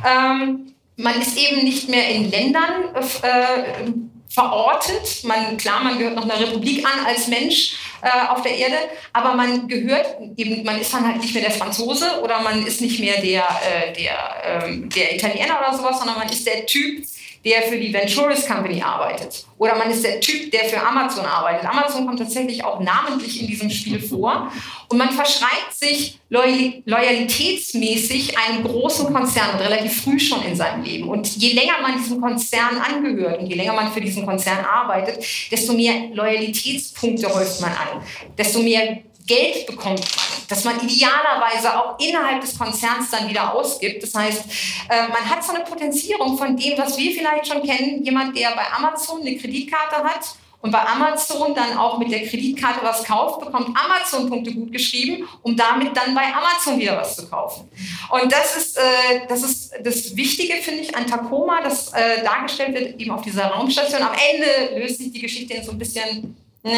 Ähm, man ist eben nicht mehr in Ländern äh, verortet. Man, klar, man gehört noch einer Republik an als Mensch äh, auf der Erde, aber man gehört eben, man ist dann halt nicht mehr der Franzose oder man ist nicht mehr der, äh, der, ähm, der Italiener oder sowas, sondern man ist der Typ, der für die Venturis Company arbeitet. Oder man ist der Typ, der für Amazon arbeitet. Amazon kommt tatsächlich auch namentlich in diesem Spiel vor. Und man verschreibt sich loyal loyalitätsmäßig einem großen Konzern relativ früh schon in seinem Leben. Und je länger man diesem Konzern angehört und je länger man für diesen Konzern arbeitet, desto mehr Loyalitätspunkte häuft man an. Desto mehr Geld bekommt man, das man idealerweise auch innerhalb des Konzerns dann wieder ausgibt. Das heißt, äh, man hat so eine Potenzierung von dem, was wir vielleicht schon kennen. Jemand, der bei Amazon eine Kreditkarte hat und bei Amazon dann auch mit der Kreditkarte was kauft, bekommt Amazon-Punkte gut geschrieben, um damit dann bei Amazon wieder was zu kaufen. Und das ist, äh, das, ist das Wichtige, finde ich, an Tacoma, das äh, dargestellt wird eben auf dieser Raumstation. Am Ende löst sich die Geschichte in so ein bisschen ne,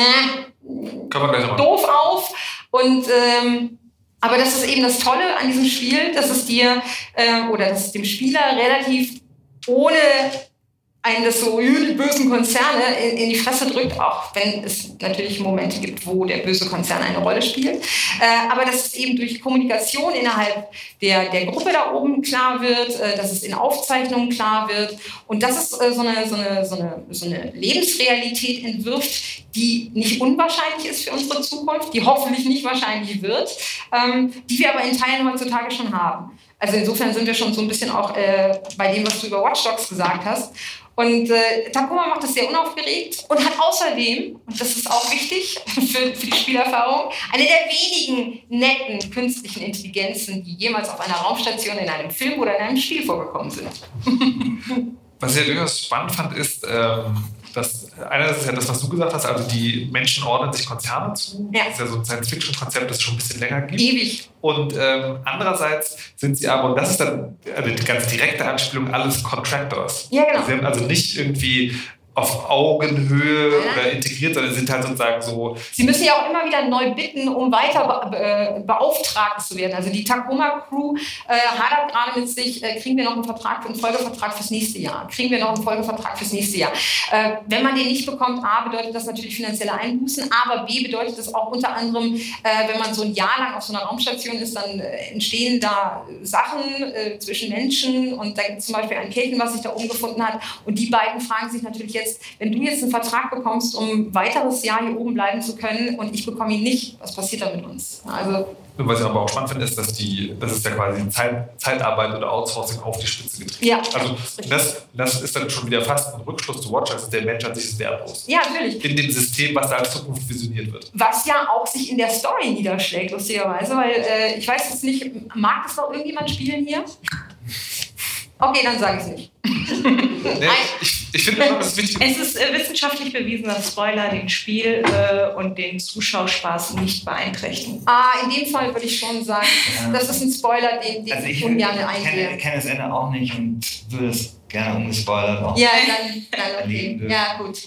Können wir gleich nochmal. doof auf. Und ähm, aber das ist eben das Tolle an diesem Spiel, dass es dir äh, oder dass es dem Spieler relativ ohne einen das so "Äh, die bösen Konzerne in, in die Fresse drückt, auch wenn es natürlich Momente gibt, wo der böse Konzern eine Rolle spielt. Äh, aber dass es eben durch Kommunikation innerhalb der, der Gruppe da oben klar wird, äh, dass es in Aufzeichnungen klar wird und dass es äh, so, eine, so, eine, so, eine, so eine Lebensrealität entwirft, die nicht unwahrscheinlich ist für unsere Zukunft, die hoffentlich nicht wahrscheinlich wird, ähm, die wir aber in Teilen heutzutage schon haben. Also insofern sind wir schon so ein bisschen auch äh, bei dem, was du über Watch Dogs gesagt hast. Und äh, Takuma macht das sehr unaufgeregt und hat außerdem, und das ist auch wichtig für, für die Spielerfahrung, eine der wenigen netten künstlichen Intelligenzen, die jemals auf einer Raumstation in einem Film oder in einem Spiel vorgekommen sind. Was ich ja durchaus spannend fand, ist, ähm, Das, einerseits ist ja das, was du gesagt hast, also die Menschen ordnen sich Konzerne zu. Ja. Das ist ja so ein Science-Fiction-Konzept, das es schon ein bisschen länger gibt. Ewig. Und ähm, andererseits sind sie aber, und das ist dann also die ganz direkte Anspielung, alles Contractors. Ja, genau. Sie sind also nicht irgendwie auf Augenhöhe Ja. oder integriert, sondern sind halt sozusagen so, Sie müssen ja auch immer wieder neu bitten, um weiter be beauftragt zu werden. Also die Tacoma-Crew äh, hadert gerade mit sich, äh, kriegen wir noch einen Vertrag, einen Folgevertrag fürs nächste Jahr? Kriegen wir noch einen Folgevertrag fürs nächste Jahr? Äh, wenn man den nicht bekommt, A, bedeutet das natürlich finanzielle Einbußen, aber B, bedeutet das auch unter anderem, äh, wenn man so ein Jahr lang auf so einer Raumstation ist, dann äh, entstehen da Sachen äh, zwischen Menschen und da gibt es zum Beispiel ein Pärchen, was sich da oben gefunden hat und die beiden fragen sich natürlich jetzt, wenn du jetzt einen Vertrag bekommst, um ein weiteres Jahr hier oben bleiben zu können und ich bekomme ihn nicht, was passiert da mit uns? Also was ich aber auch spannend finde, ist, dass die, das ist ja quasi Zeit, Zeitarbeit oder Outsourcing auf die Spitze getrieben. Ja. Also das, das ist dann schon wieder fast ein Rückschluss zu Watch, also der Mensch an sich ist wertlos. ja, natürlich. In dem System, was da als Zukunft visioniert wird. Was ja auch sich in der Story niederschlägt, lustigerweise, weil äh, ich weiß jetzt nicht, mag das noch irgendjemand spielen hier? Okay, dann sage ich es nicht. Nee, ich ich finde das wichtig. Es ist äh, wissenschaftlich bewiesen, dass Spoiler den Spiel äh, und den Zuschauerspaß nicht beeinträchtigen. Ah, in dem Fall würde ich schon sagen, das ist ein Spoiler, den, den Also ich ich ungern kenne, eingehe. kenne das Ende auch nicht und würde es gerne ungespoilert auch. Ja, dann, dann okay. Ja, gut.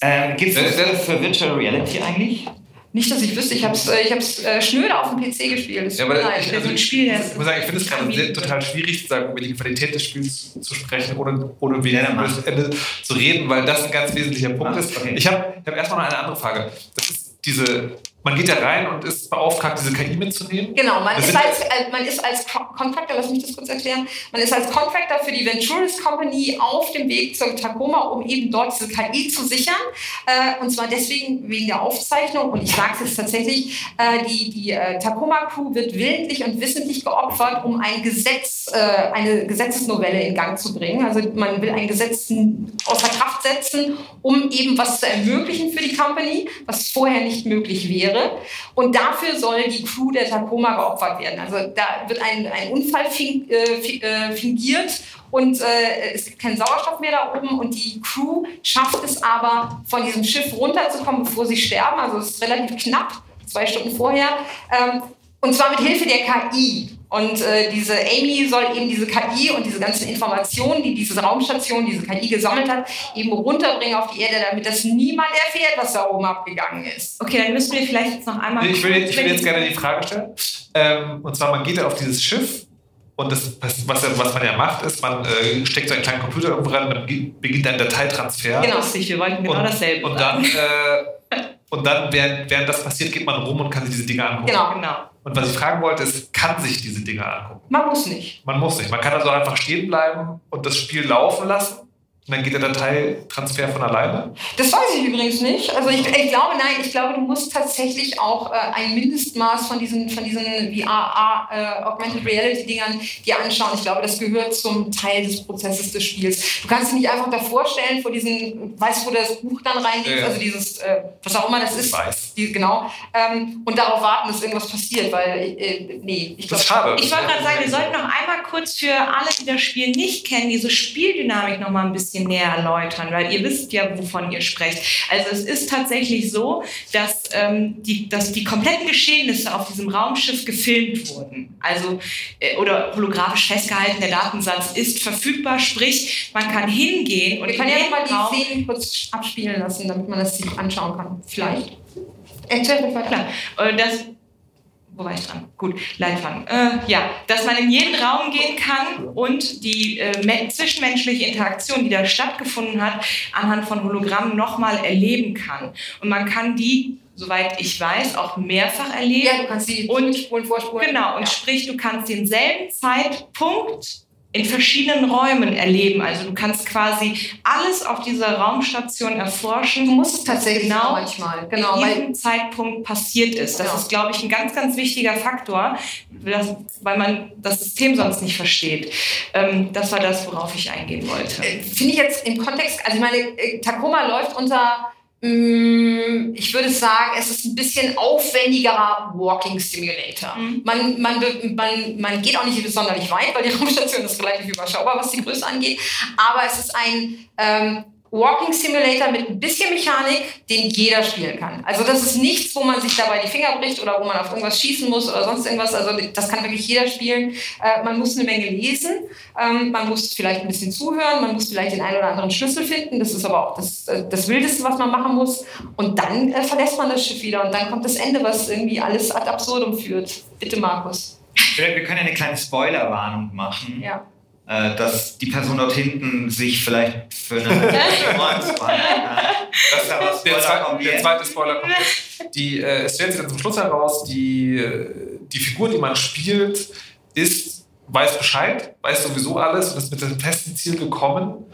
Ähm, Gibt Äh, es äh, für Virtual Reality eigentlich? Nicht, dass ich wüsste, ich habe es äh, ich hab's, äh, schnöde auf dem PC gespielt. Es Ja, aber ich, so also ein ich, Spiel, ich muss sagen, ich finde es gerade sehr, total schwierig, zu sagen, über die Qualität des Spiels zu sprechen, ohne, ohne Ja, über mach. das Ende zu reden, weil das ein ganz wesentlicher Punkt Ah, ist. okay. Ich habe ich hab erstmal noch eine andere Frage. Das ist diese, man geht da rein und ist beauftragt, diese KI mitzunehmen. Genau, man ist, als, äh, man ist als Co- Contractor, lass mich das kurz erklären, man ist als Contractor für die Venturis Company auf dem Weg zur Tacoma, um eben dort diese KI zu sichern. Äh, und zwar deswegen wegen der Aufzeichnung. Und ich sage es jetzt tatsächlich, äh, die, die äh, Tacoma Crew wird willentlich und wissentlich geopfert, um ein Gesetz, eine Gesetzesnovelle in Gang zu bringen. Also man will ein Gesetz außer Kraft setzen, um eben was zu ermöglichen für die Company, was vorher nicht möglich wäre. Und dafür soll die Crew der Tacoma geopfert werden. Also da wird ein, ein Unfall fin äh, äh, fingiert und äh, es gibt keinen Sauerstoff mehr da oben und die Crew schafft es aber, von diesem Schiff runterzukommen, bevor sie sterben. Also es ist relativ knapp, zwei Stunden vorher. Ähm, und zwar mit Hilfe der KI. Und äh, diese Amy soll eben diese KI und diese ganzen Informationen, die diese Raumstation, diese KI gesammelt hat, eben runterbringen auf die Erde, damit das niemand erfährt, was da oben abgegangen ist. Okay, dann müssen wir vielleicht jetzt noch einmal. Nee, ich will, kurz- ich will jetzt gerne die Frage stellen. Ähm, und zwar, man geht da auf dieses Schiff und das, was, was, man ja macht, ist, man äh, steckt so einen kleinen Computer irgendwo rein und beginnt einen Dateitransfer. Genau. Lustig, wir wollten genau und, dasselbe. Und dann, äh, und dann während, während das passiert, geht man rum und kann sich diese Dinge angucken. Genau. Genau. Und was ich fragen wollte, ist, kann sich diese Dinge angucken? Man muss nicht. Man muss nicht. Man kann also einfach stehen bleiben und das Spiel laufen lassen. Und dann geht der Dateitransfer von alleine. Das weiß ich übrigens nicht. Also ich, ich glaube, nein, ich glaube, du musst tatsächlich auch äh, ein Mindestmaß von diesen, von diesen VR, äh, Augmented Reality Dingern dir anschauen. Ich glaube, das gehört zum Teil des Prozesses des Spiels. Du kannst dich nicht einfach davor stellen vor diesen, weißt du, wo das Buch dann reingeht, Ja. also dieses, äh, was auch immer das Ich ist. weiß. Die, genau. Ähm, und darauf warten, dass irgendwas passiert, weil, äh, nee, ich Das glaube. Ich wollte gerade sagen, wir sollten noch einmal kurz für alle, die das Spiel nicht kennen, diese Spieldynamik noch mal ein bisschen näher erläutern, weil ihr wisst ja, wovon ihr sprecht. Also es ist tatsächlich so, dass, ähm, die, dass die kompletten Geschehnisse auf diesem Raumschiff gefilmt wurden. Also äh, oder holographisch festgehalten, der Datensatz ist verfügbar, sprich, man kann hingehen und Wir können ja mal die Szenen kurz abspielen lassen, damit man das sich anschauen kann. Vielleicht. Weiter. Klar. Und das, wo war ich dran? Gut, Leitfaden. Äh, ja, dass man in jeden Raum gehen kann und die äh, me- zwischenmenschliche Interaktion, die da stattgefunden hat, anhand von Hologrammen nochmal erleben kann. Und man kann die, soweit ich weiß, auch mehrfach erleben. Ja, du kannst die Und- spulen, vorspulen. Genau, und ja. sprich, du kannst denselben Zeitpunkt in verschiedenen Räumen erleben. Also du kannst quasi alles auf dieser Raumstation erforschen. Du musst es tatsächlich genau manchmal. Genau, in weil jedem Zeitpunkt passiert ist. Das Genau. ist, glaube ich, ein ganz, ganz wichtiger Faktor, das, weil man das System sonst nicht versteht. Ähm, das war das, worauf ich eingehen wollte. äh, finde ich jetzt im Kontext, also ich meine, äh, Tacoma läuft unter, ich würde sagen, es ist ein bisschen aufwendigerer Walking Simulator. Mhm. Man, man, man, man geht auch nicht sonderlich weit, weil die Raumstation ist relativ überschaubar, was die Größe angeht. Aber es ist ein ähm, Walking Simulator mit ein bisschen Mechanik, den jeder spielen kann. Also das ist nichts, wo man sich dabei die Finger bricht oder wo man auf irgendwas schießen muss oder sonst irgendwas. Also das kann wirklich jeder spielen. Äh, man muss eine Menge lesen, ähm, man muss vielleicht ein bisschen zuhören, man muss vielleicht den einen oder anderen Schlüssel finden. Das ist aber auch das, äh, das Wildeste, was man machen muss. Und dann äh, verlässt man das Schiff wieder und dann kommt das Ende, was irgendwie alles ad absurdum führt. Bitte, Markus. Wir können eine kleine Spoilerwarnung machen. Ja dass die Person dort hinten sich vielleicht für eine das ist ja was der, zweite, der zweite Spoiler kommt. Die, äh, es stellt sich dann zum Schluss heraus, die, äh, die Figur, die man spielt, ist, weiß Bescheid, weiß sowieso alles und ist mit dem festen Ziel gekommen,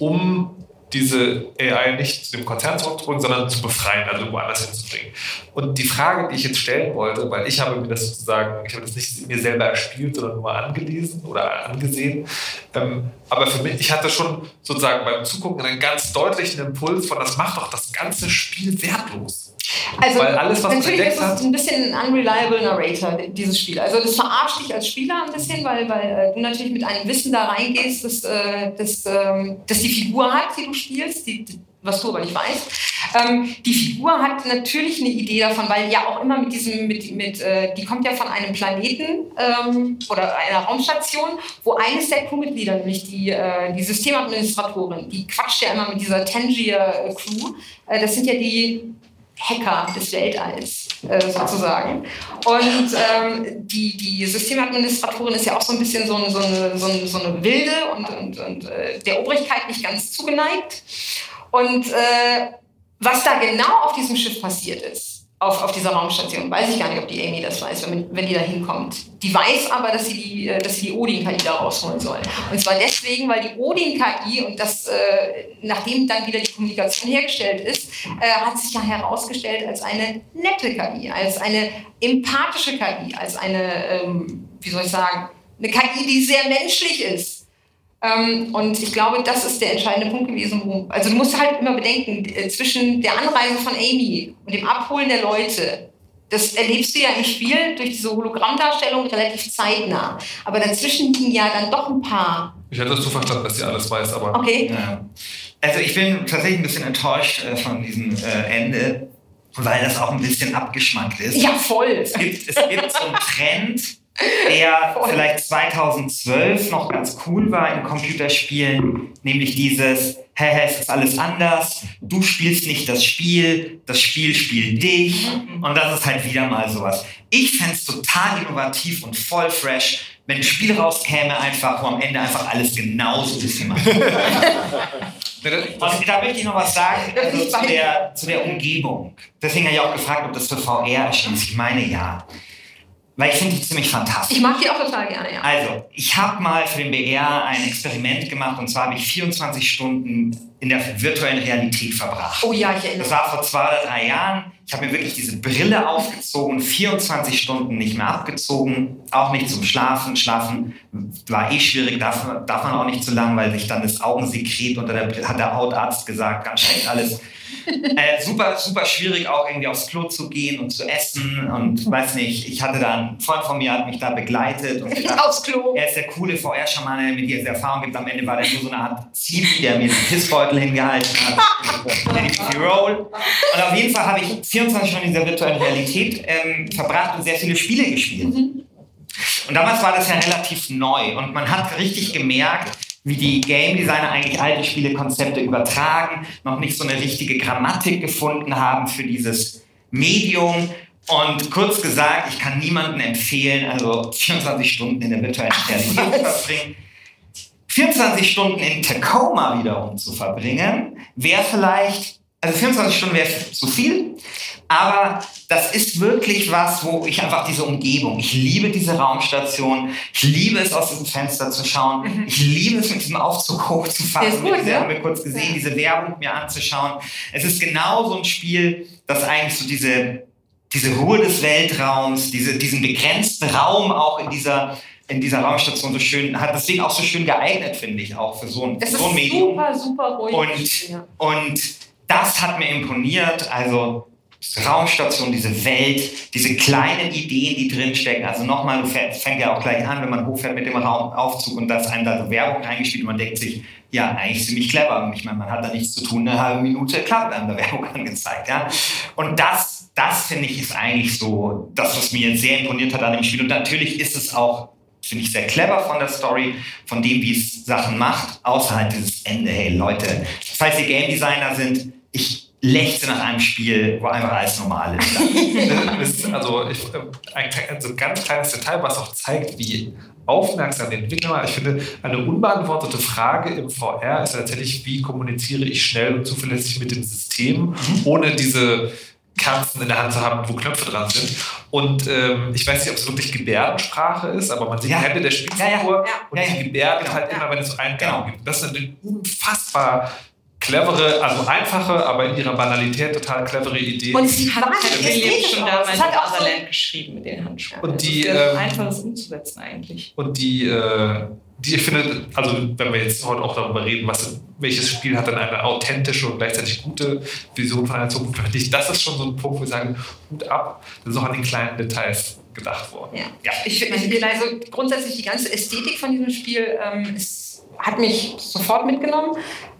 um diese AI nicht zu dem Konzern zurückzubringen, sondern zu befreien, also woanders hinzubringen. Und die Frage, die ich jetzt stellen wollte, weil ich habe mir das sozusagen, ich habe das nicht mir selber erspielt, sondern nur angelesen oder angesehen. Ähm, aber für mich, ich hatte schon sozusagen beim Zugucken einen ganz deutlichen Impuls von, das macht doch das ganze Spiel wertlos. Also Weil alles, was natürlich ist es ein bisschen ein unreliable Narrator, dieses Spiel. Also das verarscht dich als Spieler ein bisschen, weil, weil äh, du natürlich mit einem Wissen da reingehst, dass, äh, dass, äh, dass die Figur hat, die du spielst, die, was du aber nicht weißt. Ähm, die Figur hat natürlich eine Idee davon, weil ja auch immer mit diesem, mit, mit äh, die kommt ja von einem Planeten ähm, oder einer Raumstation, wo eines der Crewmitglieder, nämlich die, äh, die Systemadministratorin, die quatscht ja immer mit dieser Tangier-Crew. Äh, das sind ja die Hacker des Weltalls sozusagen. Und ähm, die, die Systemadministratorin ist ja auch so ein bisschen so, ein, so, eine, so, eine, so eine wilde und, und, und äh, der Obrigkeit nicht ganz zugeneigt. Und äh, was da genau auf diesem Schiff passiert ist, auf, auf dieser Raumstation. Weiß ich gar nicht, ob die Amy das weiß, wenn, wenn die da hinkommt. Die weiß aber, dass sie die, äh, die Odin-KI da rausholen soll. Und zwar deswegen, weil die Odin-KI und das, äh, nachdem dann wieder die Kommunikation hergestellt ist, äh, hat sich ja herausgestellt als eine nette KI, als eine empathische KI, als eine, ähm, wie soll ich sagen, eine KI, die sehr menschlich ist und ich glaube, das ist der entscheidende Punkt gewesen. Wo, also du musst halt immer bedenken, äh, zwischen der Anreise von Amy und dem Abholen der Leute, das erlebst du ja im Spiel durch diese Hologrammdarstellung relativ zeitnah. Aber dazwischen liegen ja dann doch ein paar. Ich hätte das so verstanden, dass sie alles weiß, aber. Okay. Ja. Also ich bin tatsächlich ein bisschen enttäuscht äh, von diesem äh, Ende, weil das auch ein bisschen abgeschmackt ist. Ja, voll. Es gibt, es gibt so einen Trend, der vielleicht 2012 noch ganz cool war in Computerspielen, nämlich dieses, hä, hä, es ist alles anders, du spielst nicht das Spiel, das Spiel spielt dich und das ist halt wieder mal sowas. Ich fände es total innovativ und voll fresh, wenn ein Spiel rauskäme, einfach, wo am Ende einfach alles genauso ist wie man. und da möchte ich noch was sagen also zu, der, zu der Umgebung. Deswegen habe ich auch gefragt, ob das für VR erschien. Ich meine ja. Weil ich finde die ziemlich fantastisch. Ich mag die auch total gerne, ja. Also, ich habe mal für den BR ein Experiment gemacht und zwar habe ich 24 Stunden in der virtuellen Realität verbracht. Oh ja, ich erinnere mich. Das war vor zwei oder drei Jahren. Ich habe mir wirklich diese Brille aufgezogen, 24 Stunden nicht mehr abgezogen, auch nicht zum Schlafen. Schlafen war eh schwierig, darf, darf man auch nicht zu lang, weil sich dann das Augensekret unter der Brille, hat der Hautarzt gesagt, ganz schlecht alles. äh, super, super schwierig auch irgendwie aufs Klo zu gehen und zu essen und weiß nicht, ich hatte da einen Freund von mir, hat mich da begleitet und gedacht, aufs Klo. er ist der coole VR-Schamane, der mir diese Erfahrung gibt. Am Ende war der nur so eine Art Zivi, der mir den Pissbeutel hingehalten hat. Roll. Und auf jeden Fall habe ich 24 Stunden in dieser virtuellen Realität ähm, verbracht und sehr viele Spiele gespielt. Mhm. Und damals war das ja relativ neu und man hat richtig gemerkt, wie die Game Designer eigentlich alte Spielekonzepte übertragen, noch nicht so eine richtige Grammatik gefunden haben für dieses Medium. Und kurz gesagt, ich kann niemandem empfehlen, also 24 Stunden in der virtuellen Realität zu verbringen. 24 Stunden in Tacoma wiederum zu verbringen, wäre vielleicht, also 24 Stunden wäre zu viel, aber das ist wirklich was, wo ich einfach diese Umgebung, ich liebe diese Raumstation, ich liebe es aus diesem Fenster zu schauen, mhm. ich liebe es mit diesem Aufzug hochzufahren, gut, diese, haben wir kurz gesehen, diese Werbung mir anzuschauen. Es ist genau so ein Spiel, das eigentlich so diese, diese Ruhe des Weltraums, diese, diesen begrenzten Raum auch in dieser in dieser Raumstation so schön, hat deswegen auch so schön geeignet, finde ich, auch für so ein, das so ein Medium. Super, super ruhig. Und, und das hat mir imponiert. Also Raumstation, diese Welt, diese kleinen Ideen, die drinstecken. Also nochmal, du fängst ja auch gleich an, wenn man hochfährt mit dem Raumaufzug und da ist einem da so Werbung reingespielt und man denkt sich, ja, eigentlich ziemlich clever. Ich meine, man hat da nichts zu tun, eine halbe Minute, klar, wird einem da Werbung angezeigt. Ja? Und das, das finde ich, ist eigentlich so das, was mir sehr imponiert hat an dem Spiel. Und natürlich ist es auch finde ich sehr clever von der Story, von dem, wie es Sachen macht, außer halt dieses Ende, hey Leute, falls ihr Game Designer sind, ich lechze nach einem Spiel, wo einfach alles normal ist. also ich, äh, ein, also ganz kleines Detail, was auch zeigt, wie aufmerksam die Entwickler waren. Ich finde, eine unbeantwortete Frage im VR ist tatsächlich, wie kommuniziere ich schnell und zuverlässig mit dem System, mhm. ohne diese Kerzen in der Hand zu haben, wo Knöpfe dran sind. Und ähm, ich weiß nicht, ob es wirklich Gebärdensprache ist, aber man sieht ja. die Hände der Spielfigur ja, ja. und die Gebärden genau. halt immer, wenn es so einen genau. gibt. Das ist eine unfassbar clevere, also einfache, aber in ihrer Banalität total clevere Idee. Und sie hat William schon damals in Otherland geschrieben mit den Handschuhen. Und die, das ist ähm, einfaches umzusetzen eigentlich. Und die, äh, die ich finde, also wenn wir jetzt heute auch darüber reden, was, welches Spiel hat dann eine authentische und gleichzeitig gute Vision von einer Zukunft, finde ich, das ist schon so ein Punkt, wo wir sagen, Hut ab, das ist auch an den kleinen Details gedacht worden. Ja, ja. Ich, ich, also grundsätzlich die ganze Ästhetik von diesem Spiel ähm, ist hat mich sofort mitgenommen.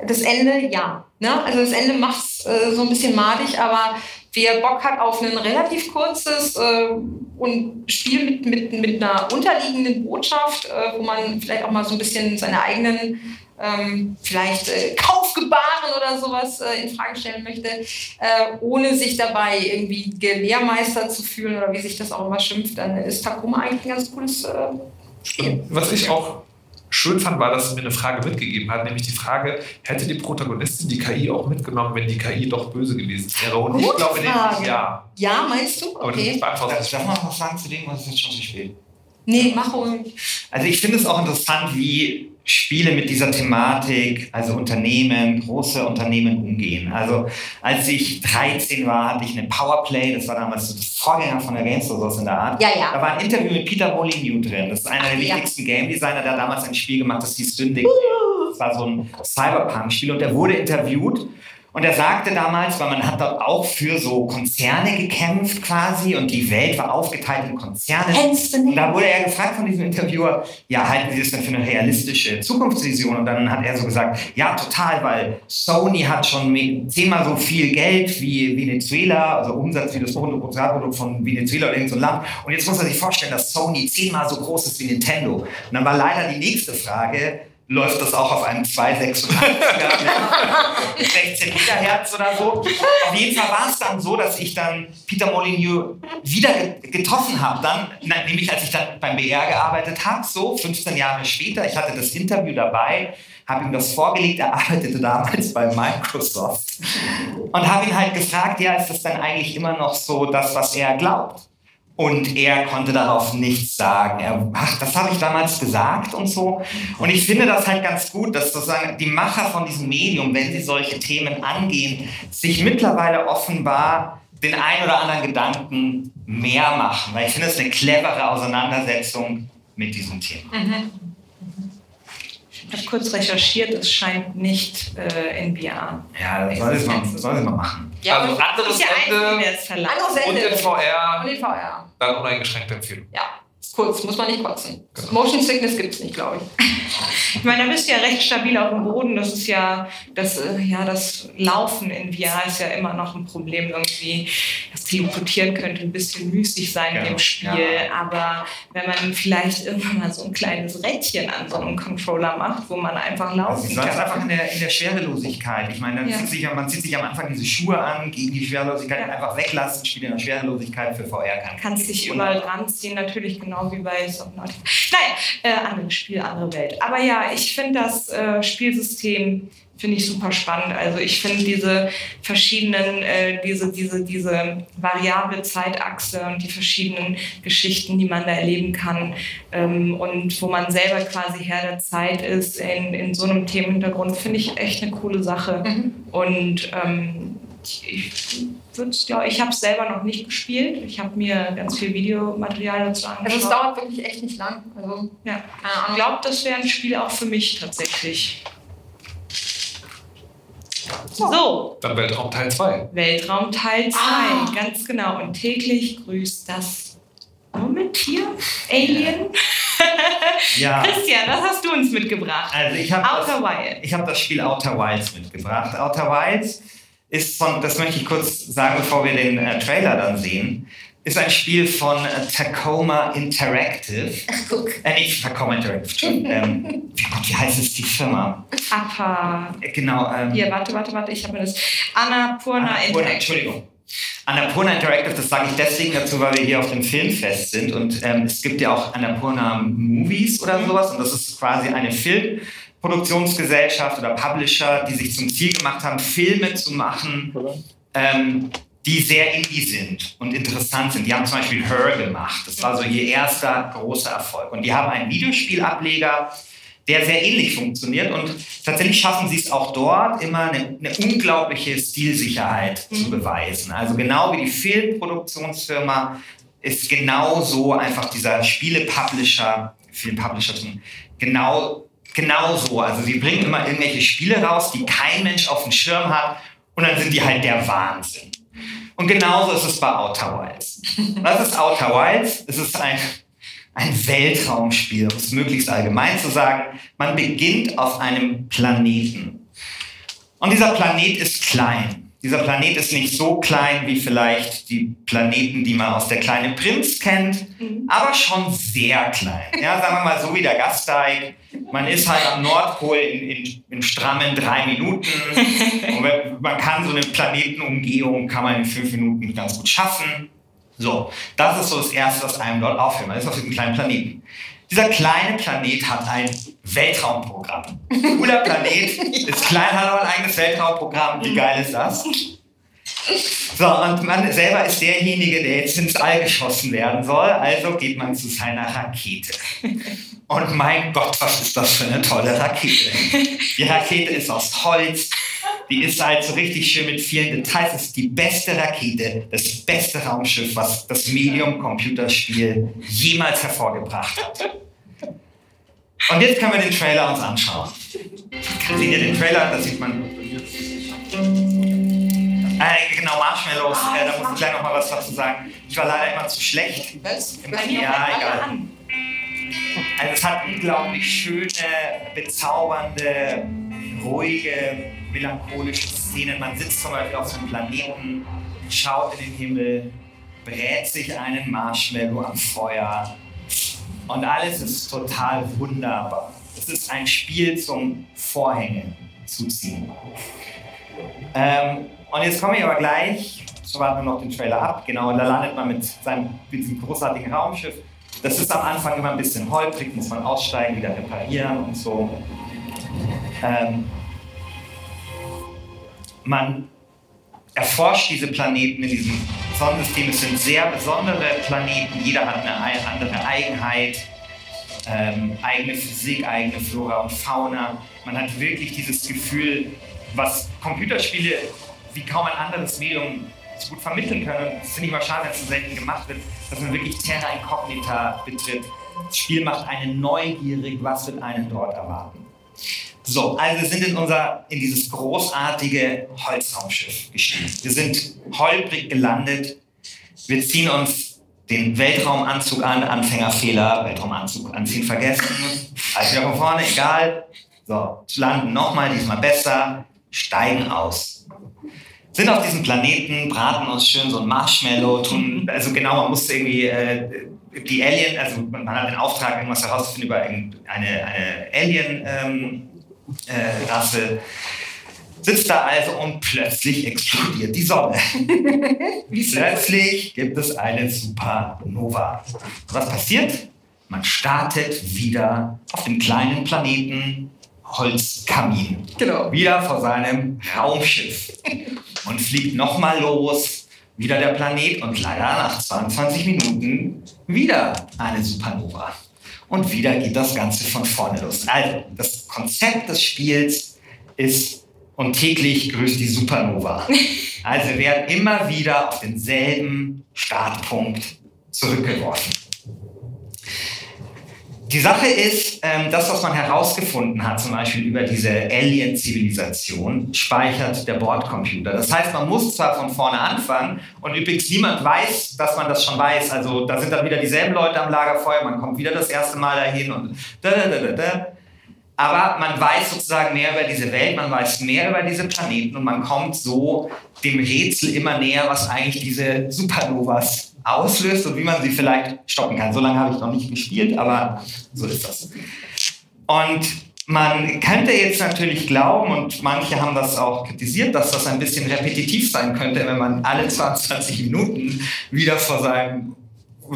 Das Ende, ja. Ne? Also das Ende macht es äh, so ein bisschen madig, aber wer Bock hat auf ein relativ kurzes äh, und Spiel mit, mit, mit einer unterliegenden Botschaft, äh, wo man vielleicht auch mal so ein bisschen seine eigenen ähm, vielleicht äh, Kaufgebaren oder sowas äh, in Frage stellen möchte, äh, ohne sich dabei irgendwie Gelehrmeister zu fühlen oder wie sich das auch immer schimpft, dann ist Takuma eigentlich ein ganz cooles äh, Spiel. Was ich auch schön fand, war, dass es mir eine Frage mitgegeben hat, nämlich die Frage, hätte die Protagonistin die KI auch mitgenommen, wenn die KI doch böse gewesen wäre? Und Gute ich glaube, Frage. ja. Ja, meinst du? Okay. Aber das Darf man noch was sagen zu dem, was ist jetzt schon zu spät? Nee, mach ruhig. Also ich finde es auch interessant, wie Spiele mit dieser Thematik, also Unternehmen, große Unternehmen umgehen. Also als ich 13 war, hatte ich eine Powerplay, das war damals so das Vorgänger von der Games oder in der Art. Ja, ja. Da war ein Interview mit Peter Molyneux drin. Das ist einer der ja. wichtigsten Game Designer, der damals ein Spiel gemacht hat, das hieß Dündig. Das war so ein Cyberpunk-Spiel und der wurde interviewt und er sagte damals, weil man hat dort auch für so Konzerne gekämpft quasi und die Welt war aufgeteilt in Konzerne. Und da wurde er gefragt von diesem Interviewer, ja, halten Sie das denn für eine realistische Zukunftsvision? Und dann hat er so gesagt, ja, total, weil Sony hat schon zehnmal so viel Geld wie Venezuela, also Umsatz wie das Bruttosozialprodukt von Venezuela oder irgendein so Land. Und jetzt muss man sich vorstellen, dass Sony zehnmal so groß ist wie Nintendo. Und dann war leider die nächste Frage, läuft das auch auf einem 286er mit 16 Megahertz oder so. Auf jeden Fall war es dann so, dass ich dann Peter Molyneux wieder getroffen habe. Dann, nämlich als ich dann beim BR gearbeitet habe, so 15 Jahre später. Ich hatte das Interview dabei, habe ihm das vorgelegt. Er arbeitete damals bei Microsoft und habe ihn halt gefragt, ja, ist das denn eigentlich immer noch so das, was er glaubt? Und er konnte darauf nichts sagen. Er, ach, das habe ich damals gesagt und so. Und ich finde das halt ganz gut, dass sozusagen die Macher von diesem Medium, wenn sie solche Themen angehen, sich mittlerweile offenbar den ein oder anderen Gedanken mehr machen. Weil ich finde es eine clevere Auseinandersetzung mit diesem Thema. Mhm. Ich habe kurz recherchiert, es scheint nicht äh, in VR. Ja, das soll ich mal, mal machen. Ja, also anderes ja Ende, Ende und in VR. Und in VR. Dann uneingeschränkte Empfehlung. Ja, ist kurz, muss man nicht kotzen. Genau. Motion Sickness gibt es nicht, glaube ich. Ich meine, da bist du ja recht stabil auf dem Boden. Das ist ja, das, äh, ja, das Laufen in VR ist ja immer noch ein Problem irgendwie. Das Teleportieren könnte ein bisschen müßig sein genau. im Spiel. Ja. Aber wenn man vielleicht irgendwann mal so ein kleines Rädchen an so einem Controller macht, wo man einfach laufen also, kann. Das ist einfach in der, in der Schwerelosigkeit. Ich meine, ja. zieht sich, man zieht sich am Anfang diese Schuhe an, gegen die Schwerelosigkeit ja. einfach weglassen, spielt in der Schwerelosigkeit für VR kann. Kannst dich überall dran ziehen, natürlich genau wie bei Subnautica. Naja, äh, anderes Spiel, andere Welt. Aber ja, ich finde das äh, Spielsystem finde ich super spannend. Also ich finde diese verschiedenen, äh, diese, diese, diese variable Zeitachse und die verschiedenen Geschichten, die man da erleben kann ähm, und wo man selber quasi Herr der Zeit ist in, in so einem Themenhintergrund, finde ich echt eine coole Sache. Mhm. Und ähm, ich würde ich habe es selber noch nicht gespielt. Ich habe mir ganz viel Videomaterial dazu angeschaut. Also es dauert wirklich echt nicht lang. Also, ja. Ich glaube, das wäre ein Spiel auch für mich tatsächlich. So, Dann Weltraum Teil 2. Weltraum Teil 2, Ah. ganz genau. Und täglich grüßt das Murmeltier, Alien. Ja, Christian, was hast du uns mitgebracht? also ich habe Outer das, Wild. ich hab das Spiel Outer Wilds mitgebracht. Outer Wilds ist von, das möchte ich kurz sagen, bevor wir den äh, Trailer dann sehen, ist ein Spiel von äh, Tacoma Interactive. Ach, guck. Äh, nicht Tacoma Interactive, Entschuldigung. ähm, wie, Gott, wie heißt es die Firma? Appa. Äh, genau. Ähm, Hier, warte, warte, warte, ich habe mir das. Annapurna Annapurna, Interactive. Entschuldigung. Annapurna Interactive, das sage ich deswegen dazu, weil wir hier auf dem Filmfest sind und ähm, es gibt ja auch Annapurna Movies oder sowas und das ist quasi eine Filmproduktionsgesellschaft oder Publisher, die sich zum Ziel gemacht haben, Filme zu machen, ähm, die sehr indie sind und interessant sind. Die haben zum Beispiel Her gemacht. Das war so ihr erster großer Erfolg. Und die haben einen Videospielableger, der sehr ähnlich funktioniert. Und tatsächlich schaffen sie es auch dort, immer eine, eine unglaubliche Stilsicherheit zu beweisen. Also genau wie die Filmproduktionsfirma ist genauso einfach dieser Spiele-Publisher, Film-Publisher, genau, genau so. Also sie bringen immer irgendwelche Spiele raus, die kein Mensch auf dem Schirm hat. Und dann sind die halt der Wahnsinn. Und genauso ist es bei Outer Wilds. Was ist Outer Wilds? Es ist ein, ein Weltraumspiel, um es möglichst allgemein zu sagen. Man beginnt auf einem Planeten. Und dieser Planet ist klein. Dieser Planet ist nicht so klein wie vielleicht die Planeten, die man aus der kleine Prinz kennt, aber schon sehr klein. Ja, sagen wir mal so wie der Gasteig. Man ist halt am Nordpol in, in, in strammen drei Minuten. Und man kann so eine Planetenumgehung kann man in fünf Minuten ganz gut schaffen. So, das ist so das Erste, was einem dort auffällt. Man ist auf diesem kleinen Planeten. Dieser kleine Planet hat ein Weltraumprogramm. Cooler Planet, ist klein, hat aber ein eigenes Weltraumprogramm. Wie geil ist das? So, und man selber ist derjenige, der jetzt ins All geschossen werden soll. Also geht man zu seiner Rakete. Und mein Gott, was ist das für eine tolle Rakete? Die Rakete ist aus Holz. Die ist halt so richtig schön mit vielen Details. Es ist die beste Rakete, das beste Raumschiff, was das Medium-Computerspiel jemals hervorgebracht hat. Und jetzt können wir den Trailer uns anschauen. Seht ihr den Trailer? Da sieht man. Äh, genau, Marshmallows. Äh, da muss ich gleich noch mal was dazu sagen. Ich war leider immer zu schlecht. Was? Mir Ja, egal. Also es hat unglaublich schöne, bezaubernde, ruhige, melancholische Szenen. Man sitzt zum Beispiel auf so einem Planeten, schaut in den Himmel, brät sich einen Marshmallow am Feuer und alles ist total wunderbar. Es ist ein Spiel zum Vorhänge zuziehen. Ähm, und jetzt komme ich aber gleich, so warten wir noch den Trailer ab, genau, und da landet man mit, seinem, mit diesem großartigen Raumschiff. Das ist am Anfang immer ein bisschen holprig, muss man aussteigen, wieder reparieren und so. Ähm, man erforscht diese Planeten in diesem Sonnensystem. Es sind sehr besondere Planeten, jeder hat eine ei- andere Eigenheit, ähm, eigene Physik, eigene Flora und Fauna. Man hat wirklich dieses Gefühl, was Computerspiele wie kaum ein anderes Medium so gut vermitteln können. Das finde ich mal schade, dass es so selten gemacht wird, dass man wirklich Terra Incognita betritt. Das Spiel macht einen neugierig, was wird einen dort erwarten. So, also wir sind in unser, in dieses großartige Holzraumschiff gestiegen. Wir sind holprig gelandet. Wir ziehen uns den Weltraumanzug an, Anfängerfehler, Weltraumanzug anziehen vergessen. Also wieder von vorne, egal. So, landen nochmal, diesmal besser, steigen aus. Sind auf diesem Planeten, braten uns schön so ein Marshmallow, tun, also genau, man musste irgendwie äh, die Alien, also man hat den Auftrag, irgendwas herauszufinden über eine, eine Alien, ähm, äh, Rasse, sitzt da also und plötzlich explodiert die Sonne. plötzlich gibt es eine Supernova. Was passiert? Man startet wieder auf dem kleinen Planeten Holzkamin. Genau. Wieder vor seinem Raumschiff. Und fliegt nochmal los. Wieder der Planet und leider nach 22 Minuten wieder eine Supernova. Und wieder geht das Ganze von vorne los. Also, das Konzept des Spiels ist und täglich grüßt die Supernova. Also wir werden immer wieder auf denselben Startpunkt zurückgeworfen. Die Sache ist, ähm, das, was man herausgefunden hat, zum Beispiel über diese Alien-Zivilisation, speichert der Bordcomputer. Das heißt, man muss zwar von vorne anfangen und übrigens niemand weiß, dass man das schon weiß. Also da sind dann wieder dieselben Leute am Lagerfeuer, man kommt wieder das erste Mal dahin und da, da, da, da. Aber man weiß sozusagen mehr über diese Welt, man weiß mehr über diese Planeten und man kommt so dem Rätsel immer näher, was eigentlich diese Supernovas auslöst und wie man sie vielleicht stoppen kann. So lange habe ich noch nicht gespielt, aber so ist das. Und man könnte jetzt natürlich glauben, und manche haben das auch kritisiert, dass das ein bisschen repetitiv sein könnte, wenn man alle 22 Minuten wieder vor seinem